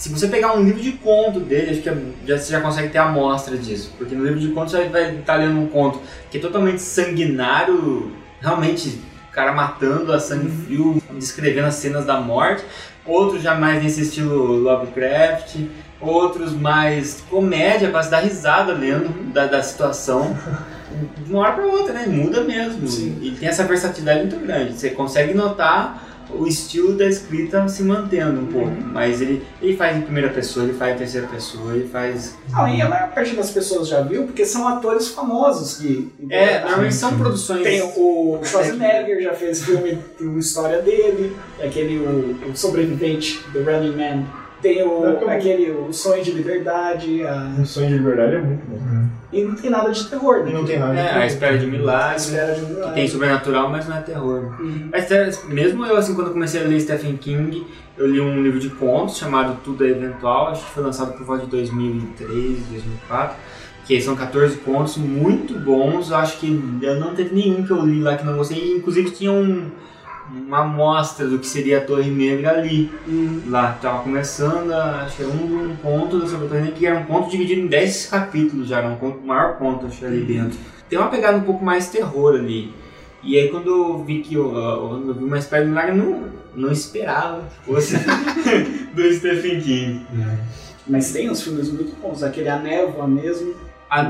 se você pegar um livro de conto dele, acho que é- já, você já consegue ter a amostra disso. Porque no livro de conto você vai estar lendo um conto que é totalmente sanguinário, realmente o cara matando a sangue frio, descrevendo as cenas da morte. Outros já mais nesse estilo Lovecraft. Outros mais comédia, para se dar risada lendo da, da situação de uma hora para outra, né? Muda mesmo. E tem essa versatilidade muito grande. Você consegue notar o estilo da escrita se mantendo um pouco. Mas ele, ele faz em primeira pessoa, ele faz em terceira pessoa, ele faz. Não, e a maior parte das pessoas já viu, porque são atores famosos que. É, normalmente são produções. Tem o Schwarzenegger já fez filme com história dele, aquele o, o sobrevivente do Running Man. Tem o, aquele o Sonho de Liberdade, a... O sonho de liberdade é muito bom. e não tem nada de terror, né? E não tem nada. de É, a terror. espera de A milagre. espera de um Que milagre. tem sobrenatural, mas não é terror. Uhum. Mas é, mesmo eu, assim, quando eu comecei a ler Stephen King, eu li um livro de contos chamado Tudo é Eventual, acho que foi lançado por volta de 2003, 2004. Que são 14 contos muito bons, eu acho que eu não teve nenhum que eu li lá que não gostei. Inclusive tinha um, uma amostra do que seria a Torre Negra ali. Lá, tava começando, a- acho que era um, um conto sobre a Torre Negra, que era um conto dividido em 10 capítulos já, era um conto, o maior conto acho ali dentro. Tem uma pegada um pouco mais terror ali. E aí quando eu vi que eu, eu, eu vi uma espécie de milagre, não, não esperava que fosse do Stephen King. Mas tem uns filmes muito bons, aquele A Névoa mesmo. A-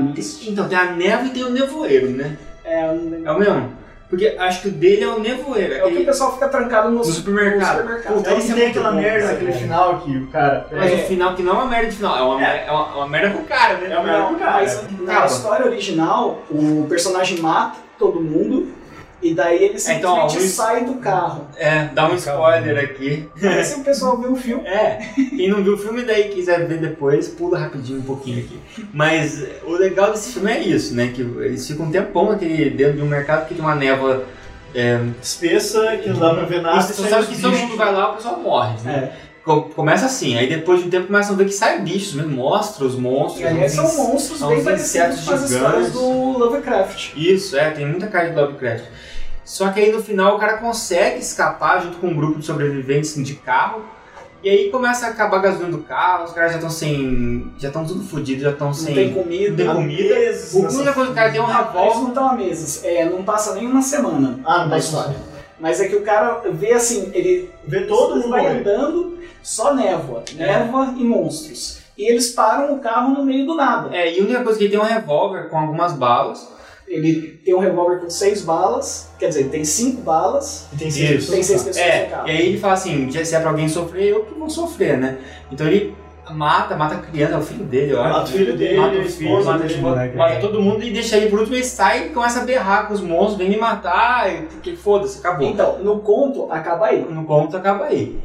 então tem a neve e tem o nevoeiro, né? É, É o mesmo? Porque acho que o dele é o nevoeiro. é o que o aquele- pessoa fica trancado no, No supermercado. supermercado. Puta, Aí é tem aquela bom, merda esse é naquele bom. final que o cara. Mas É. o final que não é uma merda de final, é uma, É. é uma, uma merda com o cara, né? É uma merda com o cara. mas na história original, o personagem mata todo mundo E daí ele Então, ó, simplesmente o- sai do carro. É, dá um spoiler aqui. Aí se o pessoal vê o filme. É, quem não viu o filme daí quiser ver depois, pula rapidinho um pouquinho aqui. Mas o legal desse filme é isso, né? Que eles ficam um tempão aqui dentro de um mercado que tem uma névoa. É, Espessa, que não dá pra ver nada. você sabe que todo mundo vai lá, o pessoal morre. Né? É. Co- Começa assim, aí depois de um tempo começam a ver que saem bichos mesmo, monstros, monstros. E aliás, uns são monstros são bem parecidos insetos com as histórias gigantes. do Lovecraft. Isso, é, tem muita cara de Lovecraft. Só que aí no final o cara consegue escapar junto com um grupo de sobreviventes de carro. E aí começa a acabar a gasolina do carro, os caras já estão sem. já estão tudo fodidos, já estão Não sem. tem comida. não tem comida. meses O única coisa que o cara tem é um Eles não revólver. estão a mesas. É, não passa nem uma semana Ah, não da passa história. Mas é que o cara vê assim, ele Vê todo mundo vai morrer. andando, só névoa. É. Névoa e monstros. E eles param o carro no meio do nada. É, e a única coisa que ele tem é um revólver com algumas balas. Ele tem um revólver com seis balas, quer dizer, ele tem cinco balas, E tem Isso. seis pessoas. tem seis no pessoas É, no carro. e aí ele fala assim, já- se é pra alguém sofrer, eu que vou sofrer, né? Então ele mata, mata a criança, é o filho dele, eu acho. Mata o filho dele, mata o filho, mata, a dele, esposa, moleque. mata todo mundo e deixa ele por último, ele sai e começa a berrar com os monstros, vem me matar, e- porque foda-se, acabou. Então, no conto, acaba aí. No conto acaba aí.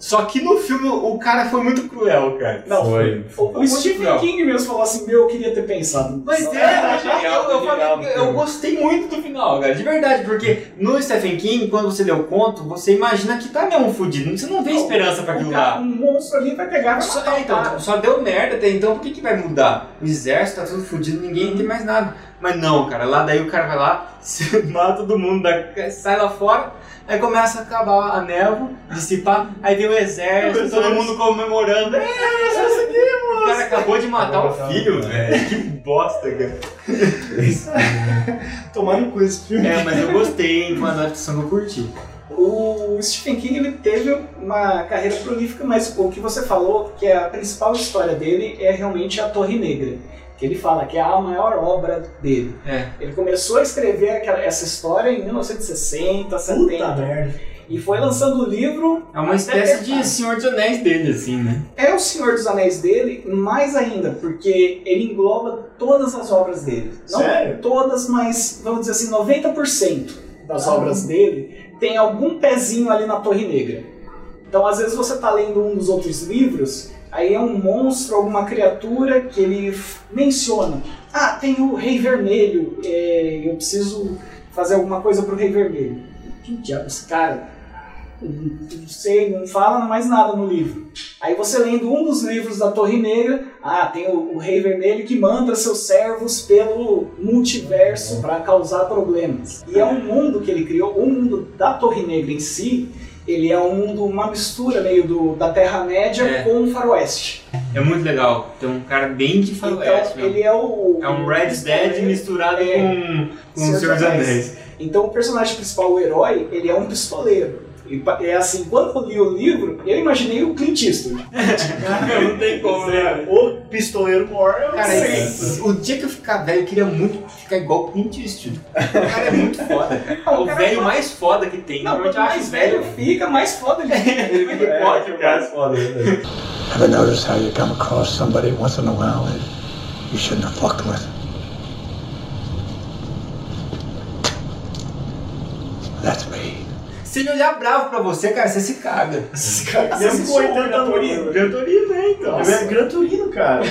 Só que no filme o cara foi muito cruel, cara. Não, Foi. o, o Stephen legal. King mesmo falou assim, meu, eu queria ter pensado. Mas Não, é, genial, eu, eu, genial, eu gostei muito do final, cara, de verdade, porque no Stephen King, quando você lê o conto, você imagina que tá mesmo fudido, você não vê Não, esperança pra o aquilo lá. Um monstro ali vai pegar, vai Só, matar é, então, só deu merda até então, por que, que vai mudar? O exército tá tudo fudido, ninguém tem mais nada. Mas não, cara, lá daí o cara vai lá, se mata todo mundo, da- sai lá fora, aí começa a acabar a névoa, dissipar, aí vem o exército, O todo mundo comemorando. É, o cara acabou de matar o filho, velho. Que bosta, cara. Tomando com esse filme. É, mas eu gostei, hein, uma adaptação que eu curti. O Stephen King ele teve uma carreira prolífica, mas o que você falou, que é a principal história dele, é realmente a Torre Negra. Que ele fala que é a maior obra dele. É. Ele começou a escrever aquela- essa história em 1960, 70. Puta merda. E foi lançando o livro. É uma espécie de Senhor dos Anéis dele, assim, né? É o Senhor dos Anéis dele, mais ainda, porque ele engloba todas as obras dele. Não Sério? todas, mas vamos dizer assim, 90% das Ah. obras dele tem algum pezinho ali na Torre Negra. Então, às vezes você está lendo um dos outros livros, aí é um monstro, alguma criatura que ele menciona. Ah, tem o Rei Vermelho, é, eu preciso fazer alguma coisa pro Rei Vermelho. Que diabo esse cara? Não sei, não fala mais nada no livro. Aí você lendo um dos livros da Torre Negra, ah, tem o, o Rei Vermelho que manda seus servos pelo multiverso para causar problemas. E é um mundo que ele criou, o mundo da Torre Negra em si, ele é um uma mistura meio do, da Terra-média É. com o Faroeste. É muito legal. Tem um cara bem de faroeste, então, ele é o. É um Red Dead misturado É. com, com o Senhor dos Anéis. Então o personagem principal, o herói, ele é um pistoleiro. E É assim, quando eu li o livro, eu imaginei o Clint Eastwood. Não tem como, né? O pistoleiro mor é o Cara, esse- o dia que eu ficar velho, eu queria muito ficar igual o Clint Eastwood. O cara é muito foda, cara. O velho é mais foda que tem. Não, quanto mais velho fica, mais foda ele fica. Ele pode, cara. foda, né? Ever notice how you come across somebody once in a while that you shouldn't have fucked with? That's me. Se ele olhar bravo pra você, cara, você se caga. Você mesmo assistiu com o 80 Gran Turismo? anos. Gran Turismo, né, então? Nossa. É Gran Turismo, cara.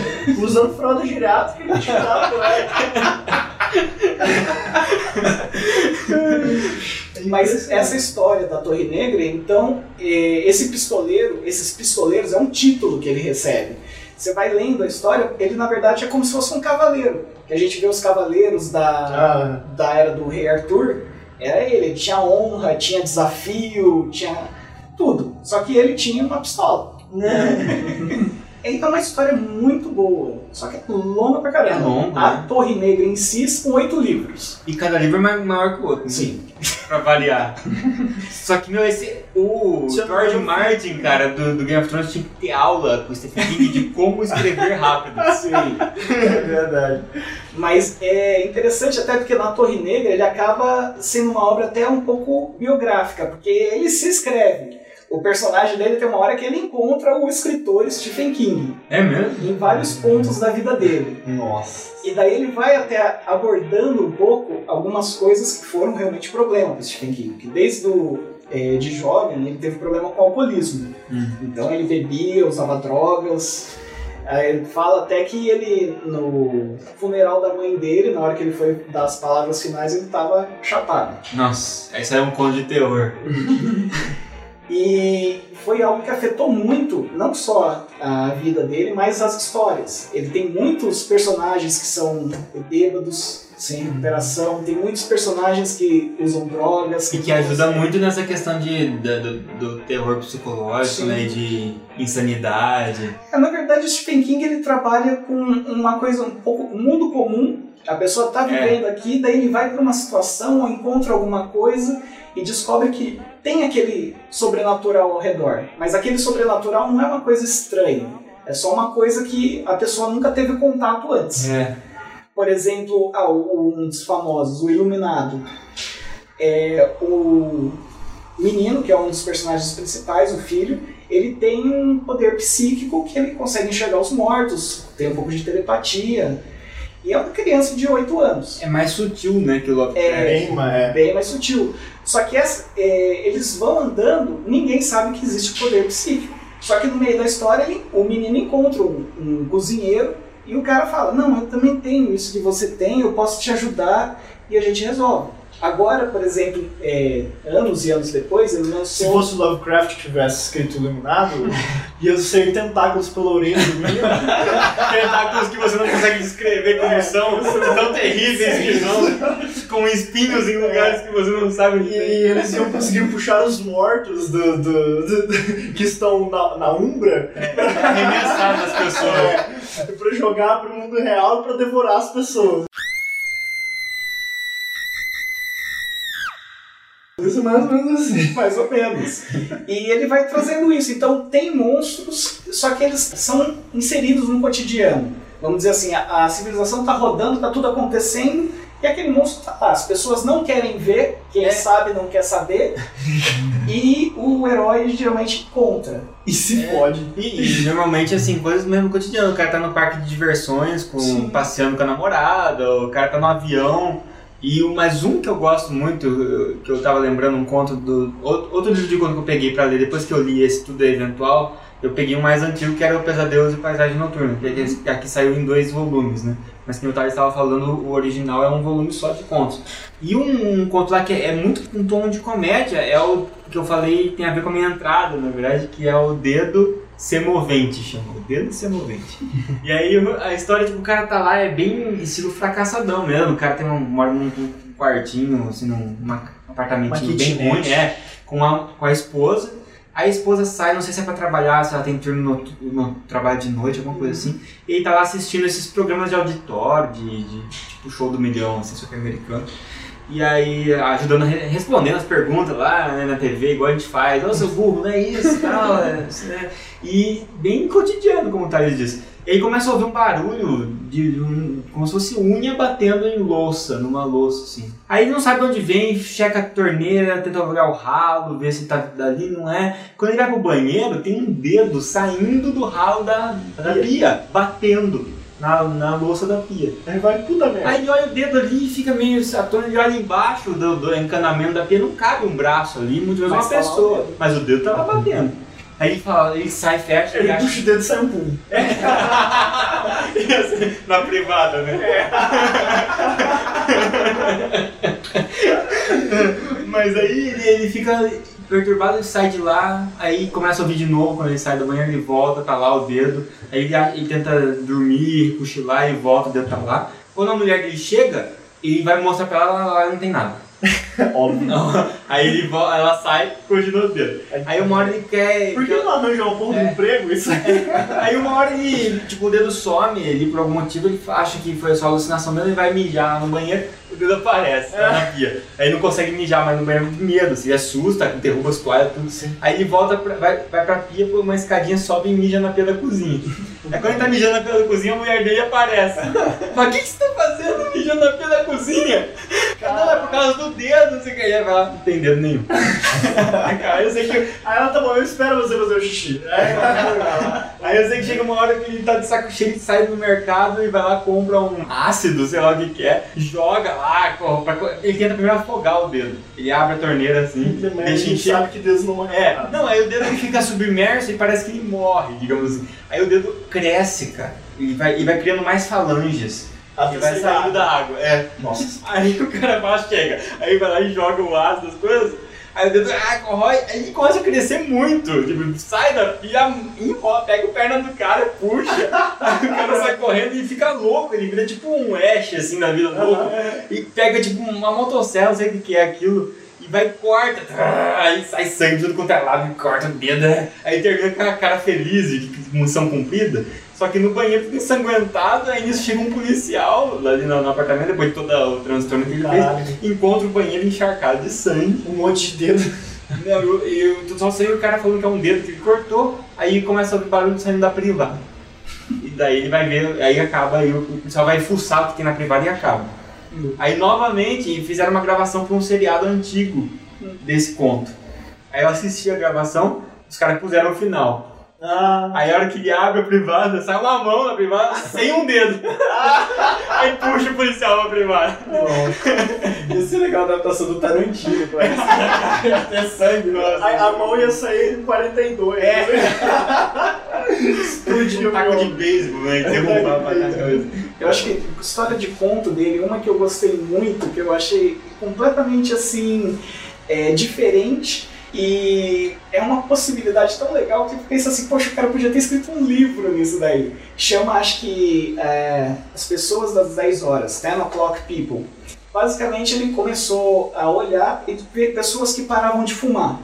Usando fralda geriátrica que a gente tava, Mas essa história da Torre Negra, então, eh, esse pistoleiro, esses pistoleiros, é um título que ele recebe. Você vai lendo a história, ele na verdade é como se fosse um cavaleiro. Que a gente vê os cavaleiros da, Ah, da era do rei Arthur, era ele. Ele tinha honra, tinha desafio, tinha tudo. Só que ele tinha uma pistola. Então é uma história muito boa, só que é longa pra caramba. É longa, A né? Torre Negra em si são oito livros. E cada livro é ma- maior que o outro. né? Sim. pra variar. Só que, meu, esse. O não George? Martin, cara, do, do Game of Thrones, tinha que ter aula com o Stephen King de como escrever rápido. Sim. é verdade. Mas é interessante até porque na Torre Negra ele acaba sendo uma obra até um pouco biográfica, porque ele se escreve O personagem dele tem uma hora que ele encontra o escritor Stephen King. É mesmo? Em vários pontos da vida dele. Nossa. E daí ele vai até abordando um pouco algumas coisas que foram realmente problema para Stephen King. Que desde o, é, de jovem ele teve problema com o alcoolismo. Então ele bebia, usava drogas. Aí ele fala até que ele, no funeral da mãe dele, na hora que ele foi dar as palavras finais, ele tava chapado. Nossa, esse é um conto de terror. E foi algo que afetou muito, não só a vida dele, mas as histórias. Ele tem muitos personagens que são bêbados, sem recuperação, tem muitos personagens que usam drogas. E que ajuda muito nessa questão de, da- do, do terror psicológico, Sim. né? De insanidade. É, Na verdade, o Stephen King ele trabalha com uma coisa um pouco um mundo comum. A pessoa está vivendo aqui, daí ele vai para uma situação ou encontra alguma coisa e descobre que tem aquele sobrenatural ao redor. Mas aquele sobrenatural não é uma coisa estranha. É só uma coisa que a pessoa nunca teve contato antes. É. Por exemplo, ah, um dos famosos, o Iluminado. É, o menino, que é um dos personagens principais, o filho, ele tem um poder psíquico que ele consegue enxergar os mortos, tem um pouco de telepatia. E é uma criança de 8 anos. É mais sutil, né? Que o Lovecraft. É, Bem, mas é. bem mais sutil. Só que essa- é, eles vão andando, ninguém sabe que existe o poder psíquico. Só que no meio da história, ele- o menino encontra um, um cozinheiro e o cara fala: Não, eu também tenho isso que você tem, eu posso te ajudar e a gente resolve. Agora, por exemplo, é, anos e anos depois, ele Se lançou. fosse o Lovecraft que tivesse escrito Iluminado, ia ser tentáculos do menino. Tentáculos que você não consegue descrever como são, tão terríveis que são, com espinhos em lugares que você não sabe onde E tem. eles iam conseguir puxar os mortos do, do- do- que estão na, na Umbra Arremessar nas pessoas. é, pra jogar pro mundo real pra devorar as pessoas. Isso é mais ou menos assim. Mais ou menos. E ele vai trazendo isso. Então tem monstros, só que eles são inseridos no cotidiano. Vamos dizer assim, a, a civilização está rodando, está tudo acontecendo, e aquele monstro tá lá. As pessoas não querem ver, quem sabe não quer saber, e o herói geralmente contra. E se pode. E, e normalmente, assim, coisas mesmo cotidiano. O cara tá no parque de diversões, com, Sim. passeando com a namorada, o cara tá no avião. E o mais um que eu gosto muito, que eu tava lembrando um conto do. Outro, livro de conto que eu peguei pra ler depois que eu li esse Tudo é Eventual, eu peguei um mais antigo que era o Pesadelos e Paisagem Noturna, que aqui, que aqui saiu em dois volumes, né? Mas que o Thales estava falando, o original é um volume só de contos. E um, um conto lá que é muito com tom de comédia é o que eu falei, tem a ver com a minha entrada, na verdade, que é o Dedo Semovente, chama. Dedo Semovente. e aí a história, tipo, o cara tá lá, é bem estilo fracassadão mesmo. O cara tem um, mora num num quartinho, assim, num uma- um apartamentinho Uma bem ruim, é, com a, com a esposa. A esposa sai, não sei se é pra trabalhar, se ela tem turno no, no trabalho de noite, alguma coisa assim. E ele tá lá assistindo esses programas de auditório, de, de tipo show do milhão, assim, super americano. E aí, ajudando, respondendo as perguntas lá né, na TV, igual a gente faz. Ô, seu burro, não é isso, tal, é, né? E bem cotidiano, como o Thales disse. E aí começa a ouvir um barulho de, de um, como se fosse unha batendo em louça, numa louça, assim. Aí não sabe de onde vem, checa a torneira, tenta olhar o ralo, ver se tá dali, não é. Quando ele vai pro banheiro, tem um dedo saindo do ralo da, da pia, batendo na, na louça da pia. Aí vai, puta merda. Aí ele olha o dedo ali e fica meio atônito, ele olha embaixo do, do encanamento da pia, não cabe um braço ali, muito menos uma tá o pessoa. Mas o dedo tá lá batendo. Aí ele fala, ele sai, fecha e Ele acha. puxa o dedo e sai um pum. Na privada, né? Mas aí ele, ele fica perturbado, ele sai de lá, aí começa a ouvir de novo, quando ele sai da manhã, ele volta, tá lá o dedo, aí ele, ele tenta dormir, cochilar e volta, o dedo tá lá. Quando a mulher dele chega, ele vai mostrar pra ela, ela não tem nada. Óbvio. Aí ele, ela sai, continua o dedo. Aí uma hora ele quer... Por que não arranja uma porra de emprego? Isso aí. Aí uma hora ele, tipo, o dedo some, ele por algum motivo ele acha que foi só alucinação mesmo, ele vai mijar no banheiro, o dedo aparece lá na pia. Aí não consegue mijar mais no banheiro de medo, se assusta, derruba as toalhas, tudo assim. Aí ele volta, pra, vai, vai pra pia, por uma escadinha, sobe e mija na pia da cozinha. Aí quando ele tá mijando da cozinha, a mulher dele aparece. Fala, o que, que você tá fazendo mijando da cozinha? Não, é por causa do dedo, não sei o que. Aí ela vai lá, não tem dedo nenhum. Aí eu sei que. Aí ela tá bom, eu espero você fazer o xixi. Aí eu sei que chega uma hora que ele tá de saco cheio, ele sai do mercado e vai lá, compra um ácido, sei lá o que que é, joga lá, pra ele tenta primeiro afogar o dedo. Ele abre a torneira assim, Mas a deixa encher. sabe que Deus não é. É, não, aí o dedo fica submerso e parece que ele morre, digamos assim. Aí o dedo cresce, cara, e vai, e vai criando mais falanges. Até E vai saindo da água, é. Nossa. Aí o cara vai, chega, aí vai lá e joga o ácido, as coisas. Aí o dedo ah, corrói, aí começa a crescer muito. Tipo, sai da pia, enrola, pega o perna do cara, puxa. Aí o cara sai correndo e fica louco. Ele vira tipo um Ash, assim, na vida louco. E pega tipo uma motosserra, não sei o que é aquilo. Vai e corta. Aí sai sangue tudo quanto é lado e corta o dedo. Aí termina com a cara feliz de missão cumprida. Só que no banheiro fica ensanguentado, aí nisso chega um policial lá ali no, no apartamento, depois de todo o transtorno que ele Caralho. fez, encontra o banheiro encharcado de sangue. Um monte de dedo. Não, eu, eu, só sei o cara falando que é um dedo que ele cortou, aí começa a ouvir barulho saindo da privada. E daí ele vai ver, aí acaba, aí o pessoal vai fuçar o que tem na privada e acaba. Aí novamente fizeram uma gravação para um seriado antigo desse conto. Aí eu assisti a gravação, os caras puseram o final. Ah, Aí a hora que ele abre a privada, sai uma mão na privada sem um dedo. Aí puxa o policial pra privada. Ia ser legal a adaptação do Tarantino, parece. Até sangue, nossa. a, a mão ia sair em 42. É. Explodiu um taco de beisebol, né? Derrubar pra trás da cabeça. Eu acho que história de conto dele, uma que eu gostei muito, que eu achei completamente assim é, diferente e é uma possibilidade tão legal que eu penso assim, poxa, o cara podia ter escrito um livro nisso daí. Chama, acho que é, As Pessoas das 10 Horas, 10 O'Clock People. Basicamente ele começou a olhar e ver pessoas que paravam de fumar.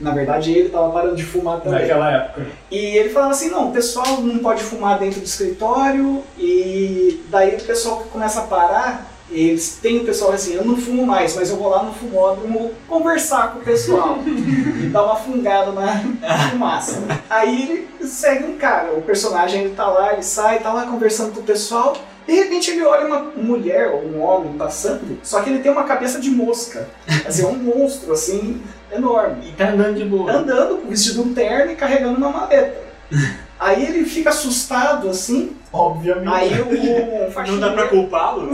Na verdade ele estava parando de fumar também. Naquela época. E ele falava assim, não, o pessoal não pode fumar dentro do escritório e daí o pessoal que começa a parar, eles tem o pessoal assim, eu não fumo mais, mas eu vou lá no fumódromo conversar com o pessoal e dar uma fungada na fumaça. Aí ele segue um cara, o personagem ele tá lá, ele sai, tá lá conversando com o pessoal, de repente ele olha uma mulher ou um homem passando, só que ele tem uma cabeça de mosca, assim, é um monstro assim, enorme E tá andando de boa. andando com vestido um terno e carregando uma maleta. Aí ele fica assustado assim, Obviamente. aí o um Não faxineiro, dá pra culpá-lo?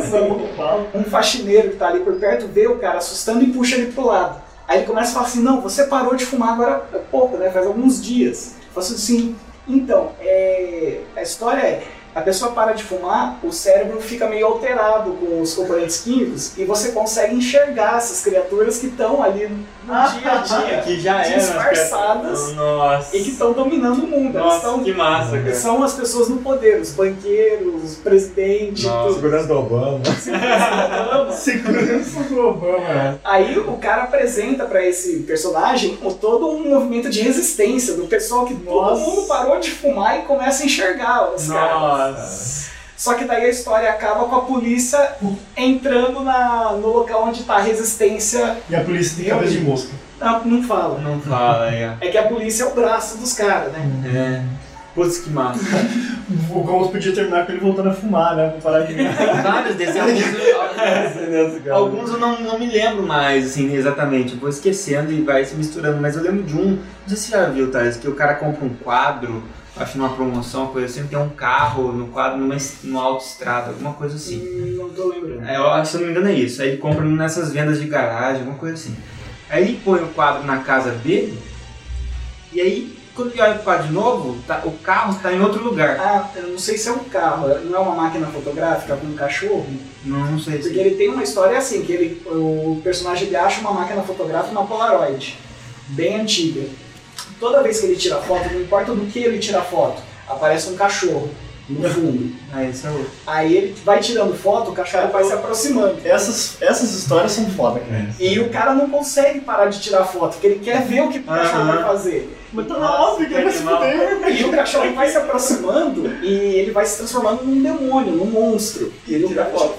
um faxineiro que tá ali por perto vê o cara assustando e puxa ele pro lado. Aí ele começa a falar assim, não, você parou de fumar agora há pouco, né? Faz alguns dias. Eu faço assim, então, é, a história é, a pessoa para de fumar, o cérebro fica meio alterado com os componentes químicos e você consegue enxergar essas criaturas que estão ali no dia a dia, Que já era. disfarçadas Nossa. e que estão dominando o mundo. Nossa, estão que massa, cara. são as pessoas no poder, os banqueiros, os presidentes, tudo. Segurança do Obama. Segurança do Obama. né? Aí o cara apresenta pra esse personagem todo um movimento de resistência do pessoal que todo Nossa. mundo parou de fumar e começa a enxergar os caras. Só que daí a história acaba com a polícia entrando na, no local onde tá a resistência. E a polícia tem cabeça de mosca. Não, não fala. Não fala ó. É que a polícia é o braço dos caras, né? É. Putz, que massa. O Gomes podia terminar com ele voltando a fumar, né? Pra parar de Tem vários desses. Alguns, alguns eu não, não me lembro mais, assim, exatamente. Eu vou esquecendo e vai se misturando. Mas eu lembro de um, não sei se você já viu, Thales, que o cara compra um quadro, acho numa promoção, uma coisa assim, tem um carro no quadro numa, numa autoestrada, alguma coisa assim. Hum, Não tô lembrando. É, eu acho, se eu não me engano é isso. Aí ele compra nessas vendas de garagem, alguma coisa assim. Aí ele põe o quadro na casa dele, e aí, quando ele olha pro quadro de novo, tá- o carro está em outro lugar. Ah, eu não sei se é um carro, não é uma máquina fotográfica com um cachorro? Não, não sei Porque se. ele tem uma história assim, que ele, o personagem ele acha uma máquina fotográfica, uma Polaroid, bem antiga. Toda vez que ele tira foto, não importa do que ele tira foto, aparece um cachorro no fundo. Ah, esse é. Aí ele vai tirando foto, o cachorro vai se aproximando. Essas, essas histórias são foda, cara. E o cara não consegue parar de tirar foto, porque ele quer ver o que o cachorro vai fazer. Mas tá óbvio que ele vai se fuder. E o cachorro vai se aproximando e ele vai se transformando num demônio, num monstro. E ele tira foto.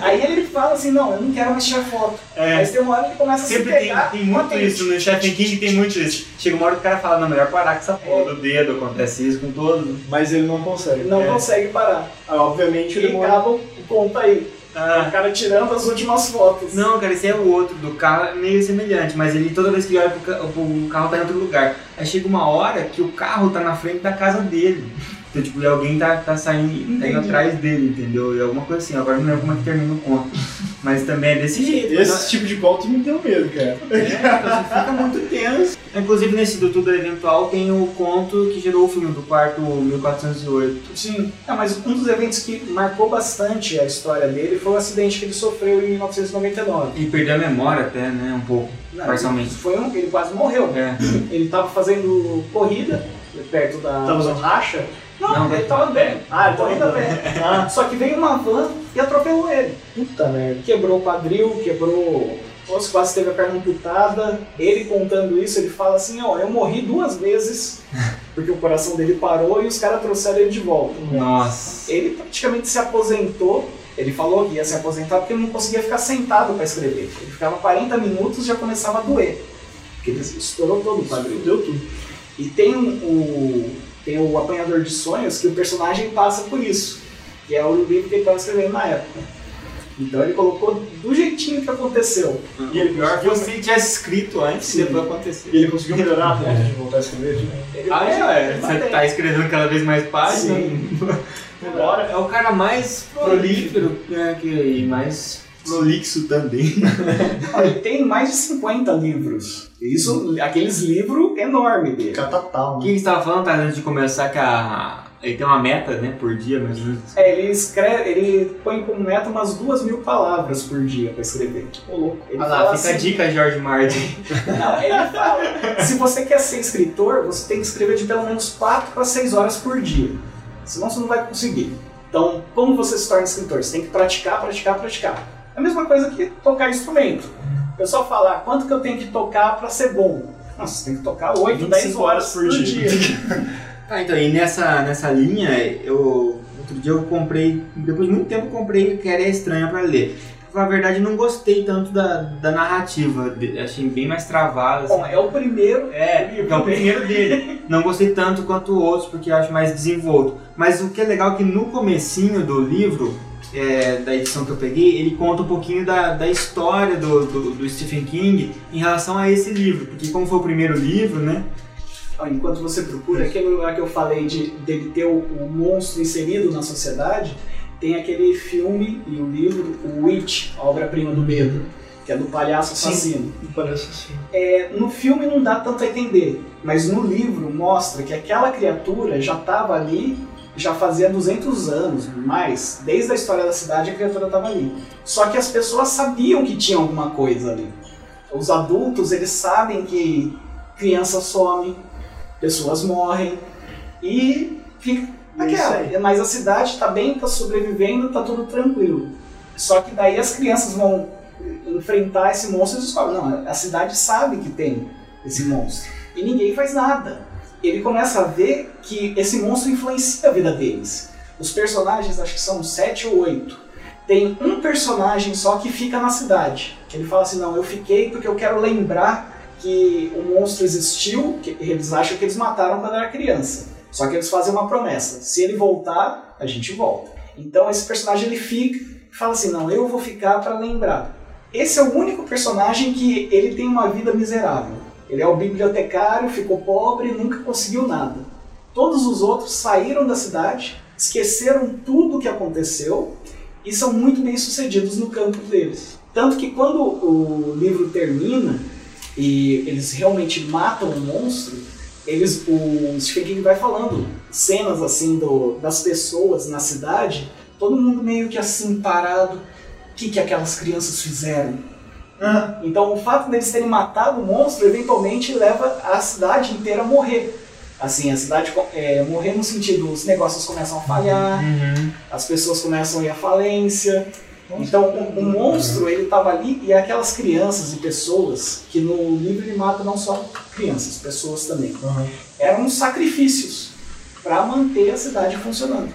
Aí ele fala assim, não, eu não quero mais tirar foto. É. Mas tem uma hora que ele começa a Sempre se tem, pegar tem a muito isso, no Stephen King tem muito isso. Chega uma hora que o cara fala, não, melhor parar com essa porra do dedo, acontece isso com todos. Mas ele não consegue. Não É. consegue parar. Ah, obviamente E ele morre. acaba o conto aí. Ah. O cara tirando as últimas fotos. Não, cara, esse é o outro do carro, é meio semelhante, mas ele toda vez que ele olha pro, ca- o carro tá em outro lugar. Aí chega uma hora que o carro tá na frente da casa dele. Então, tipo, e alguém tá, tá saindo, tá indo atrás dele, entendeu? E alguma coisa assim, agora não lembro como é que termina o conto. Mas também é desse jeito. Esse tipo de conto me deu medo, cara. É, então você fica muito tenso. Inclusive nesse do Tudo Eventual tem o conto que gerou o filme do quarto 1408. Sim. Ah, mas um dos eventos que marcou bastante a história dele foi o acidente que ele sofreu em 1999. E perdeu a memória até, né? Um pouco, Não, parcialmente. Foi um, ele quase morreu. É. Ele tava fazendo corrida perto da. Tava usando racha? Não, Não, ele tava bem. Ah, ele tava indo a pé. Ah, só que veio uma van e atropelou ele. Puta merda. Quebrou o quadril, quebrou. o osso, quase teve a perna amputada. Ele contando isso, ele fala assim: ó, eu morri duas vezes porque o coração dele parou e os caras trouxeram ele de volta. Nossa. Ele praticamente se aposentou. Ele falou que ia se aposentar porque ele não conseguia ficar sentado para escrever. Ele ficava 40 minutos e já começava a doer. Porque ele estourou todo o quadril. Deu tudo. E tem o, tem o Apanhador de Sonhos que o personagem passa por isso. Que é o livro que ele estava escrevendo na época. Então ele colocou do jeitinho que aconteceu. E ele Pior que ele tivesse escrito antes, Sim. depois acontecer. e ele conseguiu melhorar a ponto de voltar a escrever. Ah, é, ele Você mantém. tá escrevendo cada vez mais páginas. Sim. Agora é o cara mais prolífero né, que, e mais prolixo também. Ele tem mais de 50 livros. Isso, aqueles livros enormes dele. Catatal, O né? que estava falando, tá, antes de começar, que a, ele tem uma meta, né, por dia, mais ou menos. É, ele escreve, ele põe como meta umas duas mil palavras por dia pra escrever. Ô, louco. Ele Olha lá, fica a assim- dica, George Martin. Não, ele fala, se você quer ser escritor, você tem que escrever de pelo menos 4 para 6 horas por dia. Senão você não vai conseguir. Então, como você se torna escritor? Você tem que praticar, praticar, praticar. É a mesma coisa que tocar instrumento. O pessoal fala, ah, quanto que eu tenho que tocar para ser bom? Nossa, você tem que tocar 8, 10 25 horas por dia. Ah, então, e nessa, nessa linha, eu. Outro dia eu comprei, depois de muito tempo eu comprei que era estranha pra ler. Pra falar a verdade, não gostei tanto da, da narrativa, achei bem mais travada. assim. Bom, é o primeiro É, livro é o dele. primeiro dele. Não gostei tanto quanto outros, porque eu acho mais desenvolto. Mas o que é legal é que no comecinho do livro, é, da edição que eu peguei, ele conta um pouquinho da, da história do, do, do Stephen King em relação a esse livro. Porque como foi o primeiro livro, né? Enquanto você procura, aquele lugar que eu falei de dele ter o, o monstro inserido na sociedade, tem aquele filme e o livro, o Witch, a obra-prima do medo, que é do palhaço Sim. assassino. Parece assim. É, no filme não dá tanto a entender, mas no livro mostra que aquela criatura já estava ali, já fazia 200 anos, mais, desde a história da cidade a criatura estava ali. Só que as pessoas sabiam que tinha alguma coisa ali. Os adultos, eles sabem que crianças somem, pessoas morrem e fica É isso naquela. Mas a cidade está bem, está sobrevivendo, está tudo tranquilo. Só que daí as crianças vão enfrentar esse monstro e descobrem, não, a cidade sabe que tem esse monstro. E ninguém faz nada. Ele começa a ver que esse monstro influencia a vida deles. Os personagens, acho que são sete ou oito. Tem um personagem só que fica na cidade. Ele fala assim, não, eu fiquei porque eu quero lembrar que o monstro existiu, que eles acham que eles mataram quando era criança. Só que eles fazem uma promessa, se ele voltar, a gente volta. Então esse personagem ele fica e fala assim, não, eu vou ficar para lembrar. Esse é o único personagem que ele tem uma vida miserável. Ele é o bibliotecário, ficou pobre, nunca conseguiu nada. Todos os outros saíram da cidade, esqueceram tudo o que aconteceu e são muito bem sucedidos no campo deles. Tanto que quando o livro termina e eles realmente matam o monstro, eles, o Stephen King vai falando cenas assim do, das pessoas na cidade, todo mundo meio que assim parado. O que, que aquelas crianças fizeram? Então o fato deles terem matado o monstro eventualmente leva a cidade inteira a morrer. Assim, a cidade é, morrer no sentido, os negócios começam a falhar, as pessoas começam a ir à falência. Então o, o monstro ele estava ali e aquelas crianças e pessoas que no livro ele mata não só crianças, pessoas também. Eram sacrifícios para manter a cidade funcionando.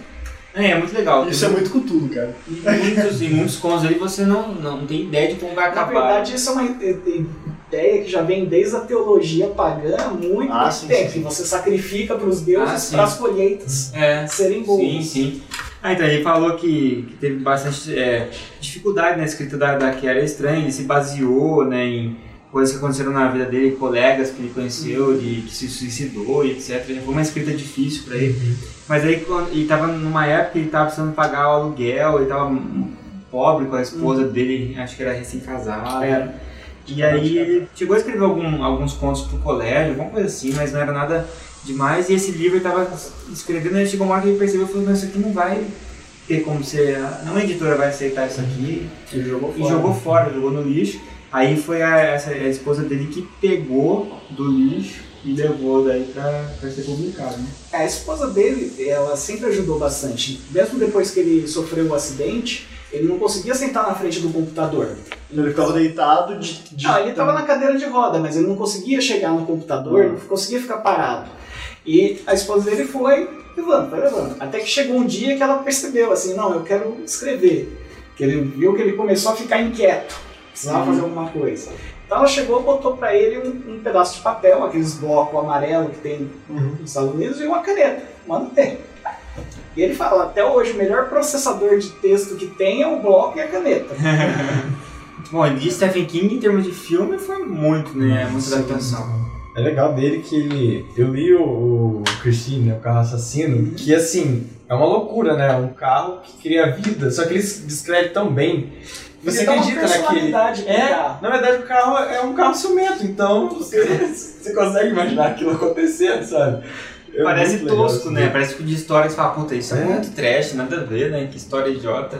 É, é muito legal. Isso é muito cultura, cara. E muitos, e muitos contos ali você não, não tem ideia de como vai Na acabar. verdade, isso é uma i- i- ideia que já vem desde a teologia pagã há muito Ah, sim, tempo. sim, você sacrifica para os Ah, deuses sim. para as colheitas É, serem boas. sim, sim. Ah, então ele falou que, que teve bastante é, dificuldade na escrita da, da Que Era Estranha, ele se baseou né, em coisas que aconteceram na vida dele, colegas que ele conheceu, de, que se suicidou e etc. Foi uma escrita difícil para ele. Mas aí quando- ele tava numa época que ele tava precisando pagar o aluguel, ele tava pobre com a esposa dele, acho que era recém-casado. Era. E aí ele chegou a escrever algum- alguns contos pro colégio, alguma coisa assim, mas não era nada demais. E esse livro ele tava escrevendo, e chegou uma hora que ele percebeu, falou, mas isso aqui não vai ter como ser, nenhuma editora vai aceitar isso aqui. Ele jogou E fora. jogou fora, jogou no lixo. Aí foi a, essa, a esposa dele que pegou do lixo e levou daí pra, pra ser publicado, né? A esposa dele, ela sempre ajudou bastante. Mesmo depois que ele sofreu o acidente, ele não conseguia sentar na frente do computador. Ele ficava deitado de. de Não, ele estava na cadeira de roda, mas ele não conseguia chegar no computador, não conseguia ficar parado. E a esposa dele foi levando, foi levando. Até que chegou um dia que ela percebeu assim, não, eu quero escrever. Que ele viu que ele começou a ficar inquieto, precisava Sim. fazer alguma coisa. Então ela chegou, botou para ele um, um pedaço de papel, aqueles blocos amarelo que tem nos Estados Unidos, e uma caneta. Manda ter. E ele fala, até hoje, o melhor processador de texto que tem é o bloco e a caneta. Bom, e de Stephen King, em termos de filme, foi muito, né? Muita adaptação. É legal dele que ele. Eu li o, o Christine, né, o carro assassino, que assim, é uma loucura, né? Um carro que cria vida, só que ele descreve tão bem. Você acredita naquele. É, carro. na verdade o carro é um carro ciumento, então você, você consegue imaginar aquilo acontecendo, sabe? É Parece legal tosco, né? Parece tipo de história que você fala, puta, isso é, É. muito trash, nada a ver, né? Que história idiota.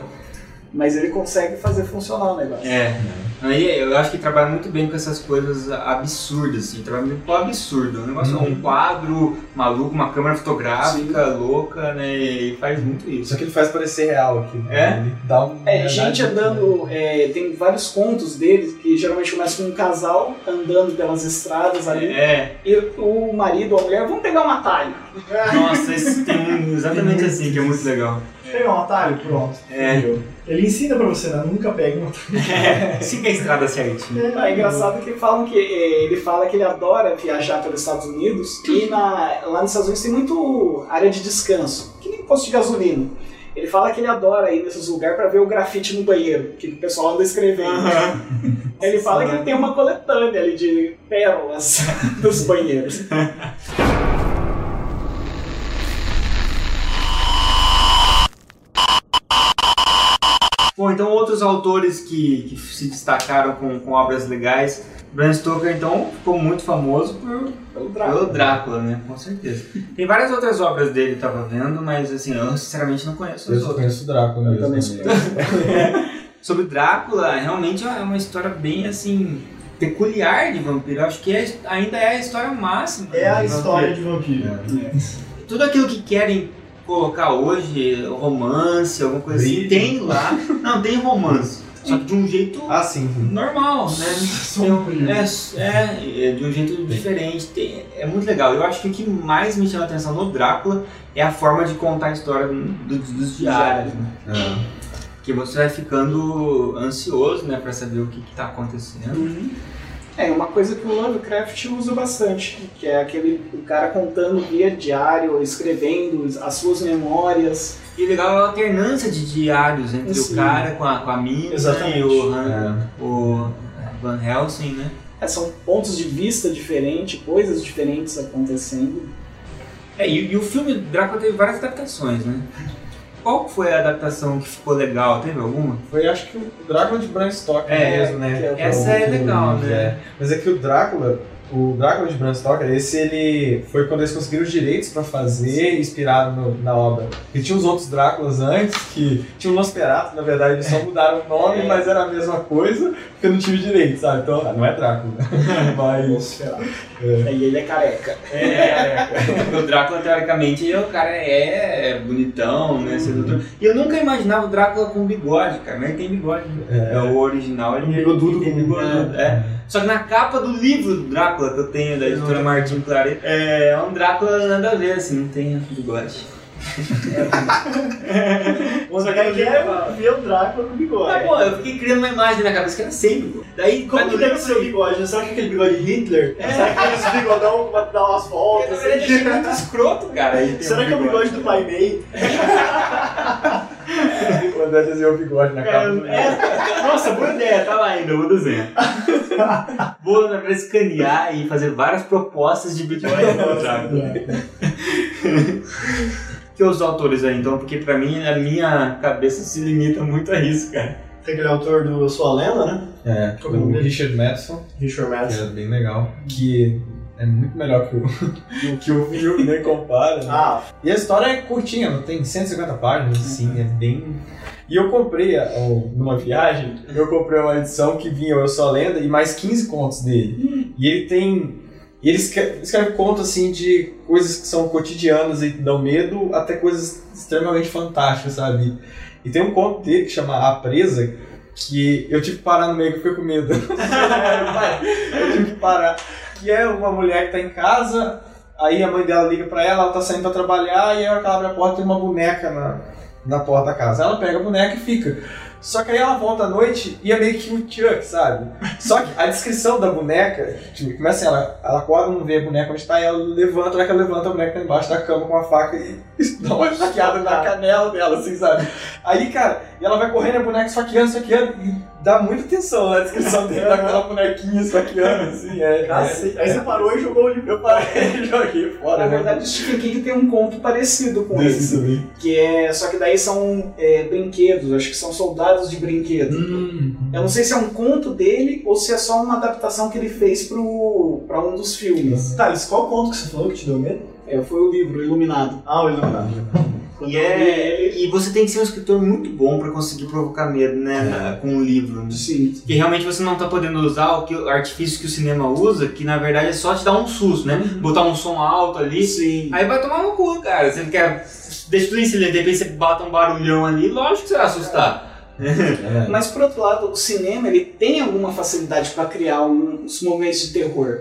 Mas ele consegue fazer funcionar o negócio. É. Aí eu acho que trabalha muito bem com essas coisas absurdas, assim. Trabalha muito com o absurdo. Um negócio, Uhum. um quadro maluco, uma câmera fotográfica louca, né? E faz muito isso. Só que ele faz parecer real aqui. É? Ele dá um. É, gente andando, é, tem vários contos dele que geralmente começam com um casal andando pelas estradas ali. É. E o marido ou a mulher, vamos pegar um atalho. Nossa, esse tem um exatamente assim, que é muito legal. Pegar um atalho, pronto. É. Ele ensina pra você, né? Nunca pegue um atalho. Siga a estrada certinho. É engraçado que falam que é, ele fala que ele adora viajar pelos Estados Unidos e na- lá nos Estados Unidos tem muito área de descanso, que nem posto de gasolina. Ele fala que ele adora ir nesses lugares pra ver o grafite no banheiro, que o pessoal anda escrevendo. Ele fala que ele tem uma coletânea ali de pérolas dos banheiros. Bom, então outros autores que, que se destacaram com, com obras legais. Bram Stoker, então, ficou muito famoso por, Pelo pelo Drácula, né? Com certeza. Tem várias outras obras dele, eu tava vendo, mas assim, eu sinceramente não conheço Eu as só outras. conheço o Drácula mesmo. também né? Sobre Drácula, realmente é uma história bem assim. peculiar de vampiro. Eu acho que é- ainda é a história máxima. É a de história vampiro. de vampiro. Tudo aquilo que querem colocar hoje, romance, alguma coisa assim, tem lá. Não, tem romance. Só que de um jeito Ah, sim. normal, né? Sombrio. é, é, é de um jeito diferente. Tem- é muito legal. Eu acho que o que mais me chama a atenção no Drácula é a forma de contar a história do- dos diários. Né? É. Que você vai ficando ansioso, né, pra saber o que, que tá acontecendo. É, uma coisa que o Lovecraft usa bastante, que é aquele o cara contando via diário, escrevendo as suas memórias. E legal a alternância de diários entre Sim. o cara com a, com a mina Exatamente. e o, Han- É. o Van Helsing, né? É, são pontos de vista diferentes, coisas diferentes acontecendo. É, e, e o filme Drácula teve várias adaptações, né? Qual foi a adaptação que ficou legal? Teve alguma? Foi acho que o Drácula de Bram Stoker É, mesmo, né? que é Essa o- é que o- legal, né? é. Mas é que o Drácula, o Drácula de Bram Stoker, esse ele foi quando eles conseguiram os direitos pra fazer, inspirado no- na obra. Porque tinha os outros Dráculas antes, que tinha o Nosferatu, na verdade, eles só mudaram o nome, É. mas era a mesma coisa, porque não tinha o direito, sabe? Então, ah, não é Drácula. mas. É, E ele é careca. É, porque o Drácula, teoricamente, o cara é, é bonitão, né? Sedutor. E eu nunca imaginava o Drácula com bigode, cara, mas ele tem bigode. né? É, o original, ele, ele tem com- bigodudo. É. Só que na capa do livro do Drácula que eu tenho, da editora Martin Claret, é um Drácula nada a ver, assim, não tem bigode. Você quer ver o Drácula com bigode. Mas, pô, eu fiquei criando uma imagem na cabeça que era sem bigode. Daí, Como quando que eu deve ser o bigode? Será que é aquele bigode Hitler? Será que aquele bigodão vai dar umas voltas? Verdade, achei muito escroto, cara. Será um que é o bigode do Pai Mei? O André desenhou o bigode na Cara, é, nossa, boa ideia, tá lá ainda, eu vou desenhar. vou, na verdade, escanear e fazer várias propostas de bigode. que os autores aí, então, porque pra mim, a minha cabeça se limita muito a isso, cara. Tem aquele autor do Eu Sou a Lenda, né? É, que é o? Richard Madison, Richard que é Madison. bem legal. Que é muito melhor que o, que o filme, nem compara. né? Ah, E a história é curtinha, não tem 150 páginas, assim, é bem. E eu comprei, numa viagem, eu comprei uma edição que vinha o Eu Sou a Lenda e mais 15 contos dele. E ele tem. E ele escreve, escreve contos assim de coisas que são cotidianas e dão medo até coisas extremamente fantásticas, sabe? E tem um conto dele que chama A Presa, que eu tive que parar no meio que eu fiquei com medo. eu tive que parar. Que é uma mulher que tá em casa, aí a mãe dela liga pra ela, ela tá saindo pra trabalhar, e aí ela abre a porta e tem uma boneca na, na porta da casa. Ela pega a boneca e fica. Só que aí ela volta à noite e é meio que um Chuck, sabe? Só que a descrição da boneca, tipo, começa assim, ela, ela acorda, não vê a boneca onde tá, e ela levanta, ela levanta, a boneca tá embaixo da cama com a faca e dá uma esfaqueada na canela dela, assim, sabe? Aí, cara, e ela vai correndo, a boneca esfaqueando, esfaqueando, e dá muita atenção na descrição dele, daquela bonequinha esfaqueando, assim, é. cacete. Aí você parou e jogou o livro. Eu parei e joguei fora. Na né? verdade, o Stephen King tem um conto parecido com Desse esse. também. Que é. Só que daí são é, brinquedos, acho que são soldados de brinquedo. Hum. Eu não sei se é um conto dele ou se é só uma adaptação que ele fez pro, pra um dos filmes. Thales, qual conto que você falou que te deu medo? É, foi o livro, Iluminado. Ah, o Iluminado. E, é, e você tem que ser um escritor muito bom pra conseguir provocar medo, né? na- Com um livro. né? Sim. Porque realmente você não tá podendo usar o, que, o artifício que o cinema usa, que na verdade é só te dar um susto, né? Botar um som alto ali. Sim. Aí vai tomar no cu, cara. Você quer destruir em silêncio, de repente você bota um barulhão ali, lógico que você vai assustar. É. Mas por outro lado, o cinema ele tem alguma facilidade para criar uns momentos de terror.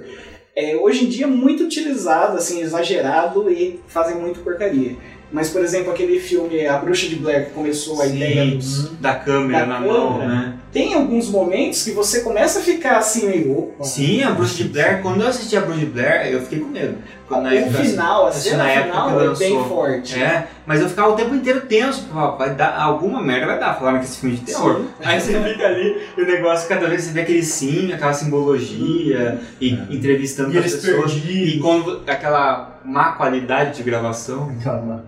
É, hoje em dia é muito utilizado, assim, exagerado e fazem muito porcaria. Mas, por exemplo, aquele filme A Bruxa de Blair, que começou a Sim. ideia dos. Da câmera Da na mão, câmera. né? Tem alguns momentos que você começa a ficar assim, meio. Sim, a Bruxa de Blair, quando eu assisti a Bruxa de Blair, eu fiquei com medo. Quando O época- final, a cena na época final que é bem lançou. forte. É, mas eu ficava o tempo inteiro tenso. Vai dar alguma merda, vai dar. Falaram que esse filme é de terror. Sim. Aí você fica ali e o negócio, cada vez você vê aquele sim, aquela simbologia, e entrevistando E as pessoas. perdidos. E quando aquela má qualidade de gravação,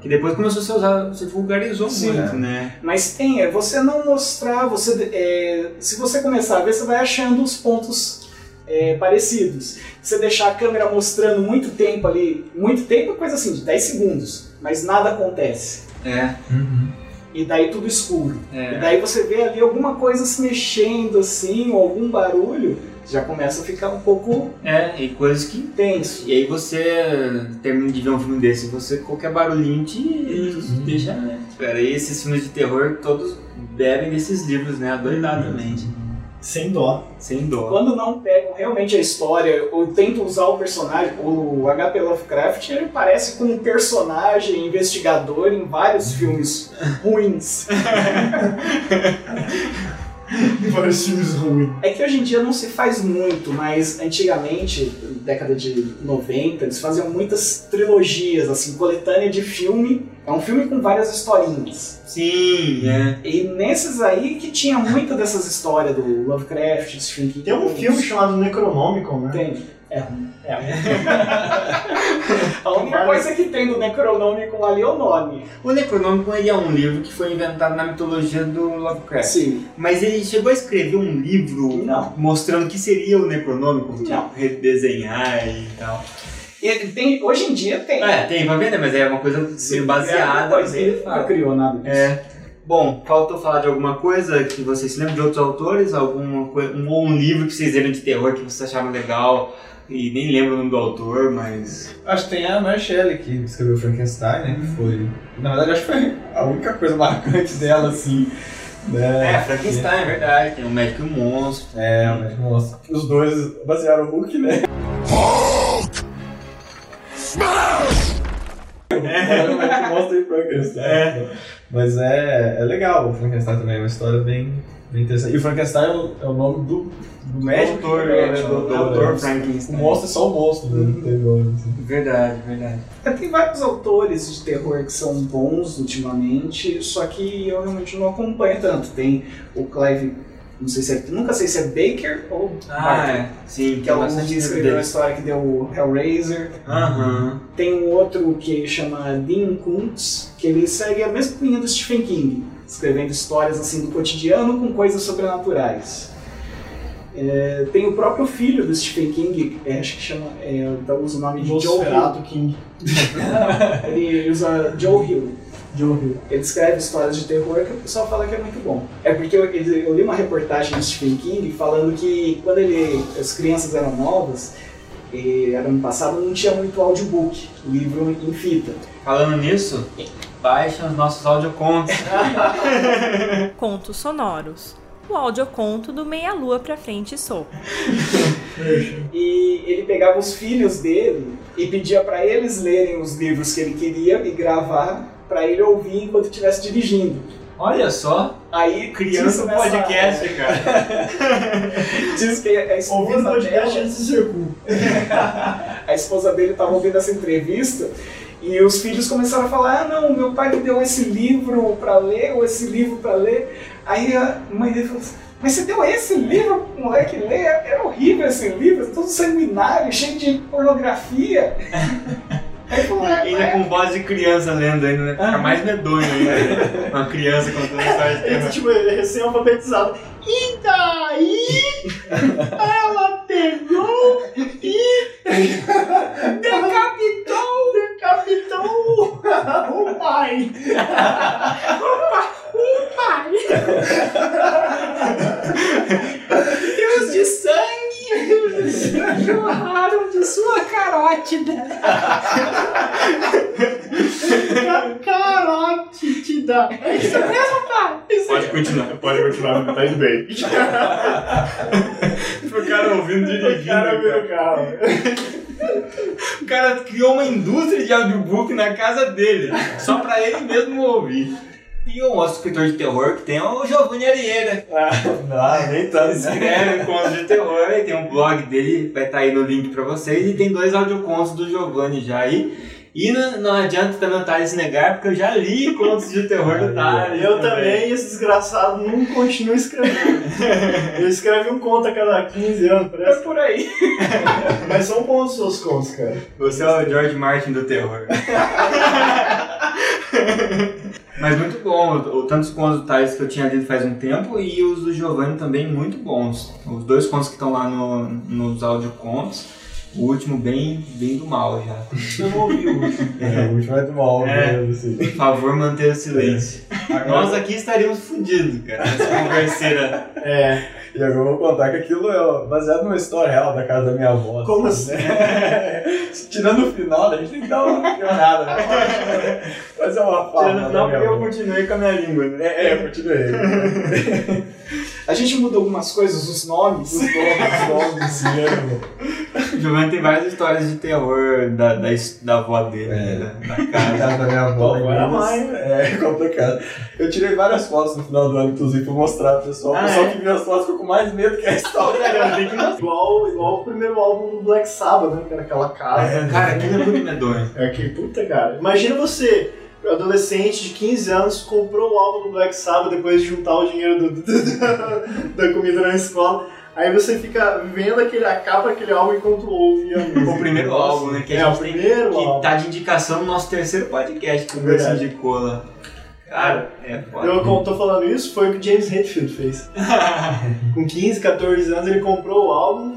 que depois começou a ser usado, você vulgarizou Sim. muito, né? Mas tem, é você não mostrar, você é, se você começar a ver, você vai achando os pontos é, parecidos. Você deixar a câmera mostrando muito tempo ali, muito tempo é coisa assim, de 10 segundos, mas nada acontece. É, E daí tudo escuro. E é. daí você vê ali alguma coisa se mexendo assim, ou algum barulho, já começa a ficar um pouco É, e coisas que tenso. E aí você termina de ver um filme desse, você qualquer barulhinho te, te deixa, né? Espera, e esses filmes de terror todos bebem desses livros, né? Adoidadamente. Sem dó. Sem dó. Quando não pegam realmente a história ou tentam usar o personagem, o H.P. Lovecraft ele parece com um personagem investigador em vários filmes ruins. Vários filmes ruins. É que hoje em dia não se faz muito, mas antigamente, década de 90, eles faziam muitas trilogias, assim, coletânea de filme. É um filme com várias historinhas. Sim, é. E nesses aí que tinha muita dessas histórias do Lovecraft, Stephen King. Tem um filme chamado Necronomicon, né? Tem. É ruim. É. A única coisa que tem do Necronômico ali é o nome. O Necronômico ele é um livro que foi inventado na mitologia do Lovecraft. Sim. Mas ele chegou a escrever um livro Não. mostrando o que seria o Necronômico, tipo, Não. redesenhar e tal. E tem, hoje em dia tem. É, tem pra vender, mas é uma coisa meio baseada. Pois ele fala. criou nada disso. É. Bom, faltou falar de alguma coisa que vocês se lembram de outros autores? Alguma coi- um, ou um livro que vocês leram de terror que vocês acharam legal e nem lembro o nome do autor, mas. Acho que tem a Mary Shelley que escreveu Frankenstein, né? Que foi. Na verdade, acho que foi a única coisa marcante dela, assim. Né? É, Frankenstein, é verdade. Tem o Médico e o Monstro. É, o Médico Monstro. Os dois basearam o Hulk, né? Provavelmente Monster e Frankenstein. É. Mas é, é legal, o Frankenstein também é uma história bem, interessante. E o Frankenstein é o, é o nome do, do médico, Doutor, né? é, Do- do- do- doutor é, Frankenstein. O monstro é só o monstro, né? não tem nome. assim. Verdade, verdade. É, Tem vários autores de terror que são bons ultimamente, só que eu realmente não acompanho tanto. Tem o Clive, não sei se é, nunca sei se é Baker ou Ah, Barker, é. Sim, que é o bastante que escreveu a história que deu o Hellraiser. Aham. Tem um outro que chama Dean Kuntz, que ele segue a mesma linha do Stephen King, escrevendo histórias assim do cotidiano com coisas sobrenaturais. É, tem o próprio filho do Stephen King, é, acho que chama, é, usa o nome de Joe Hill. King. Ele usa Joe Hill. Joe Hill. Ele escreve histórias de terror que o pessoal fala que é muito bom. É porque eu, eu li uma reportagem do Stephen King falando que quando ele, as crianças eram novas, e era ano passado, não tinha muito audiobook, livro em fita. Falando nisso, baixa os nossos audiocontos. Contos sonoros. O audioconto do Meia Lua pra Frente e Soco. E ele pegava os filhos dele e pedia pra eles lerem os livros que ele queria e gravar pra ele ouvir enquanto estivesse dirigindo. Olha só, Aí criança nessa- podcast, cara. Diz que a esposa Ouvindo podcast dela- antes de a esposa dele estava ouvindo essa entrevista e os filhos começaram a falar: ah, não, meu pai me deu esse livro para ler, ou esse livro para ler. Aí a mãe dele falou assim, mas você deu esse livro pro moleque ler? Era horrível esse livro, todo sanguinário, cheio de pornografia. Aí falou, "Ah, Ainda é." com voz de criança lendo ainda, né? Fica mais medonho ainda. Uma criança contando história de terror. tipo, ele é recém-alfabetizado. E daí? Ela pegou e. Decapitou! Decapitou o pai! O pai! Deus de sangue jorraram de sua carótida. Carótida! É isso mesmo, pai? Isso Pode continuar. Pode continuar, tá indo bem. O cara ouvindo dirigindo. O cara carro. O cara criou uma indústria de audiobook na casa dele, só pra ele mesmo ouvir. E um outro escritor de terror que tem é o Giovanni Arieira. Ah, nem tanto. Escreve contos de terror e tem um blog dele, vai estar aí no link pra vocês. E tem dois audiocontos do Giovanni já aí. E não, não adianta também o Thales negar, porque eu já li contos de terror do Thales. Eu também, e esse desgraçado não continua escrevendo. Ele escreve um conto a cada 15 anos, É parece. por aí. Mas são bons os seus contos, cara. Você é o George Martin do terror. Mas muito bom, o, o- tanto os contos do Thales que eu tinha lido faz um tempo e os do Giovanni também muito bons. Os dois contos que estão lá no, nos audiocontos, o último bem, bem do mal já. Eu não ouvi o último. É, o último é do mal, É. mesmo, assim. Por favor, manter o silêncio. Nós aqui estaríamos fodidos, cara, nessa converseira. É. E agora eu vou contar que aquilo é baseado numa história real da casa da minha avó. Como assim? Tirando o final, a gente tem que dar uma piorada, né? Fazer uma fala. Tirando- Não, porque eu continuei com a minha língua, né? É, é, eu continuei. A gente mudou algumas coisas, os nomes. Os nomes, os nomes, é, O Giovanni tem várias histórias de terror da, da, da avó dele, É. né, da, da A casa. da minha avó. Agora em Minas. mais, É complicado. Eu tirei várias fotos no final do ano, inclusive, pra mostrar pro pessoal. O Ah, pessoal é? que viu as fotos ficou com mais medo que a história. Mostrar. Igual, igual o primeiro álbum do Black Sabbath, né? Que era aquela casa. Cara, aquilo é muito medonho. É que puta, cara. Imagina você, adolescente de 15 anos, comprou o álbum do Black Sabbath depois de juntar o dinheiro do- do- da comida na escola. Aí você fica vendo aquele, a capa daquele álbum enquanto ouve a música. O primeiro álbum, né? Que é, a o gente tem primeiro que álbum. tá de indicação no nosso terceiro podcast que o Bruce Verdade. indicou lá. Cara, é foda. Eu, como tô falando isso, foi o que James Hetfield fez. Com 15, 14 anos, ele comprou o álbum,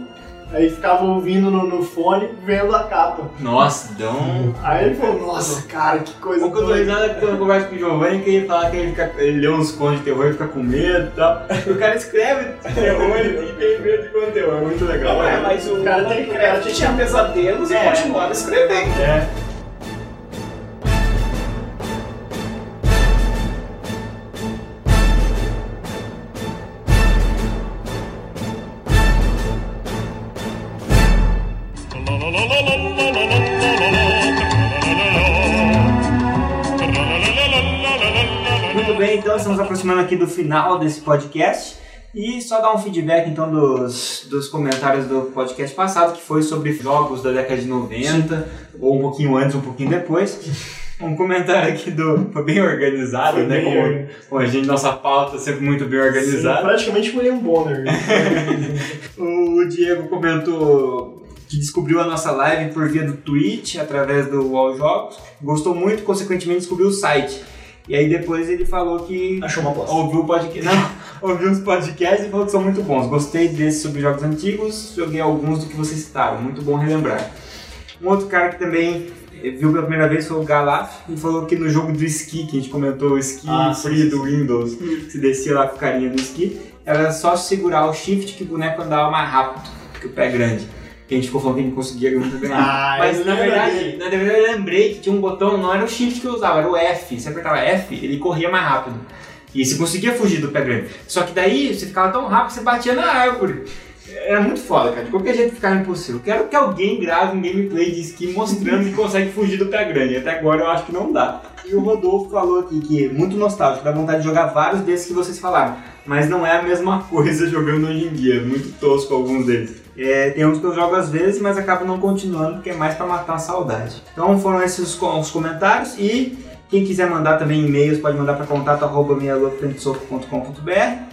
aí ficava ouvindo no, no fone, vendo a capa. Nossa, um. Aí ele falou, nossa, cara, que coisa Um pouco doida. doidada quando eu converso com o Giovanni, que ele fala que ele, fica, ele lê uns contos de terror e fica com medo e tal. O cara escreve terror e tem medo de conto terror, é muito legal. Não é, mas o cara tem- Lovecraft tinha pesadelos É. e continuava escrevendo. É. aproximando aqui do final desse podcast. E só dar um feedback então dos, dos comentários do podcast passado, que foi sobre jogos da década de 90, ou um pouquinho antes, um pouquinho depois. Um comentário aqui do. Foi bem organizado, Foi né? bem Como, como a gente, nossa pauta sempre muito bem organizada. Sim, praticamente William Bonner. O Diego comentou que descobriu a nossa live por via do Twitch, através do Wall Jogos. Gostou muito, consequentemente descobriu o site. E aí depois ele falou que Achou uma bosta. ouviu o podcast. Não, ouviu os podcasts e falou que são muito bons. Gostei desses sobre jogos antigos, joguei alguns do que vocês citaram. Muito bom relembrar. Um outro cara que também eh, viu pela primeira vez foi o Galaf e falou que no jogo do esqui, que a gente comentou, o esqui Ah, free do Windows, se descia lá com o carinha do esqui, era só segurar o shift que o boneco andava mais rápido que o pé grande. Que a gente ficou falando que a gente conseguia nunca ganhar. Ah, Mas na verdade, dele. na verdade eu lembrei que tinha um botão, não era o shift que eu usava, era o F. Você apertava F, ele corria mais rápido. E você conseguia fugir do pé grande. Só que daí você ficava tão rápido que você batia na árvore. Era muito foda, cara. De qualquer jeito ficava impossível. Quero que alguém grave um gameplay de esqui mostrando que consegue fugir do pé grande. Até agora eu acho que não dá. E o Rodolfo falou aqui que é muito nostálgico, dá vontade de jogar vários desses que vocês falaram. Mas não é a mesma coisa jogando hoje em dia. Muito tosco alguns deles. É, tem uns que eu jogo às vezes, mas acabo não continuando porque é mais pra matar a saudade. Então foram esses os com- os comentários e quem quiser mandar também e-mails pode mandar para contato arroba meialuafrentesoco.com.br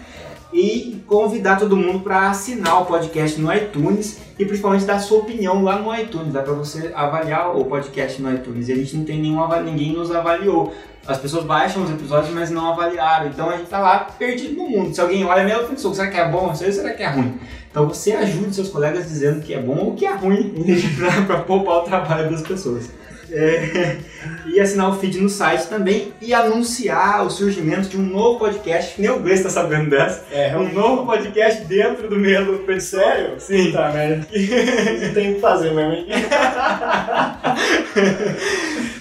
e convidar todo mundo para assinar o podcast no iTunes e principalmente dar sua opinião lá no iTunes. Dá para você avaliar o podcast no iTunes. E a gente não tem nenhum ninguém nos avaliou. As pessoas baixam os episódios, mas não avaliaram. Então a gente tá lá perdido no mundo. Se alguém olha, meu será que é bom? Será que é ruim? Então você ajude seus colegas dizendo que é bom ou que é ruim para poupar o trabalho das pessoas. É, e assinar o feed no site também e anunciar o surgimento de um novo podcast, nem o Gleice tá sabendo dessa. É, um novo podcast dentro do meio do Sério? Sim. Tá, merda. Não tem o que fazer mesmo?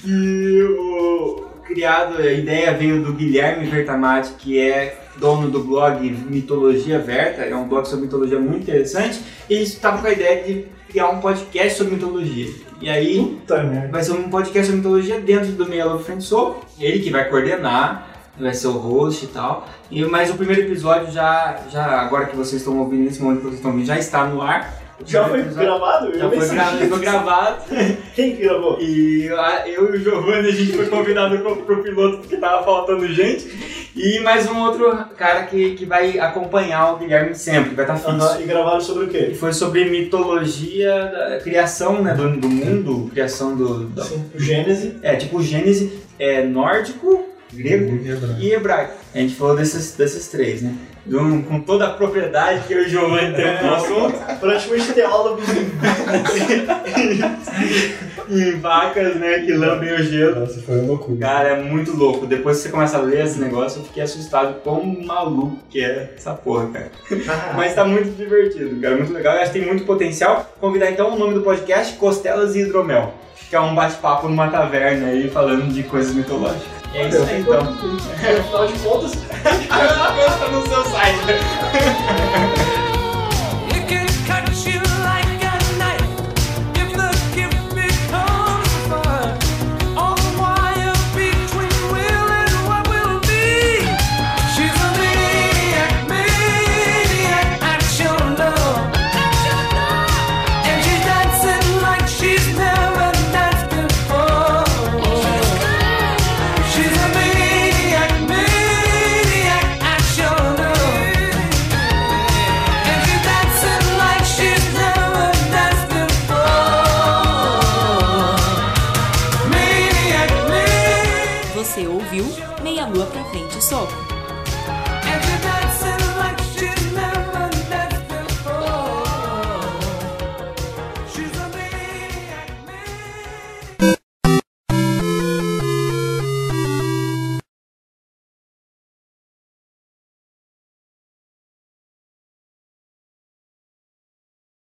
E o criado, a ideia veio do Guilherme Vertamati, que é dono do blog Mitologia Verta, é um blog sobre mitologia muito interessante, e ele estava com a ideia de criar um podcast sobre mitologia. E aí Puta merda. vai ser um podcast sobre mitologia dentro do Meia Love Friend Soul, ele que vai coordenar, vai ser o host e tal. E, mas o primeiro episódio já, já, agora que vocês estão ouvindo, nesse momento que vocês estão ouvindo, já está no ar. O Já foi gravado? Já foi, gra- foi gravado. Quem que gravou? E a- eu e o Giovanni, a gente foi convidado pro, pro piloto porque tava faltando gente. E mais um outro cara que, que vai acompanhar o Guilherme sempre, vai estar fixo. Aham, E gravaram sobre o E quê? foi sobre mitologia, da criação né, do, do mundo, criação do. da- Sim, o Gênese. é, tipo, Gênese é nórdico, grego e hebraico. A gente falou desses, desses três, né? Um- com toda a propriedade que eu e o Giovanni temos no assunto. Praticamente teólogos em vacas, né, que lambem o gelo. Nossa, foi loucura. Cara, é muito louco. Depois que você começa a ler esse negócio, eu fiquei assustado quão maluco que é essa porra, cara. Mas tá muito divertido, cara. Muito legal. Eu acho que tem muito potencial. Convidar então o nome do podcast Costelas e Hidromel. Que é um bate-papo numa taverna aí falando de coisas mitológicas. É isso aí então. Afinal de contas, Tá no seu site. Soco.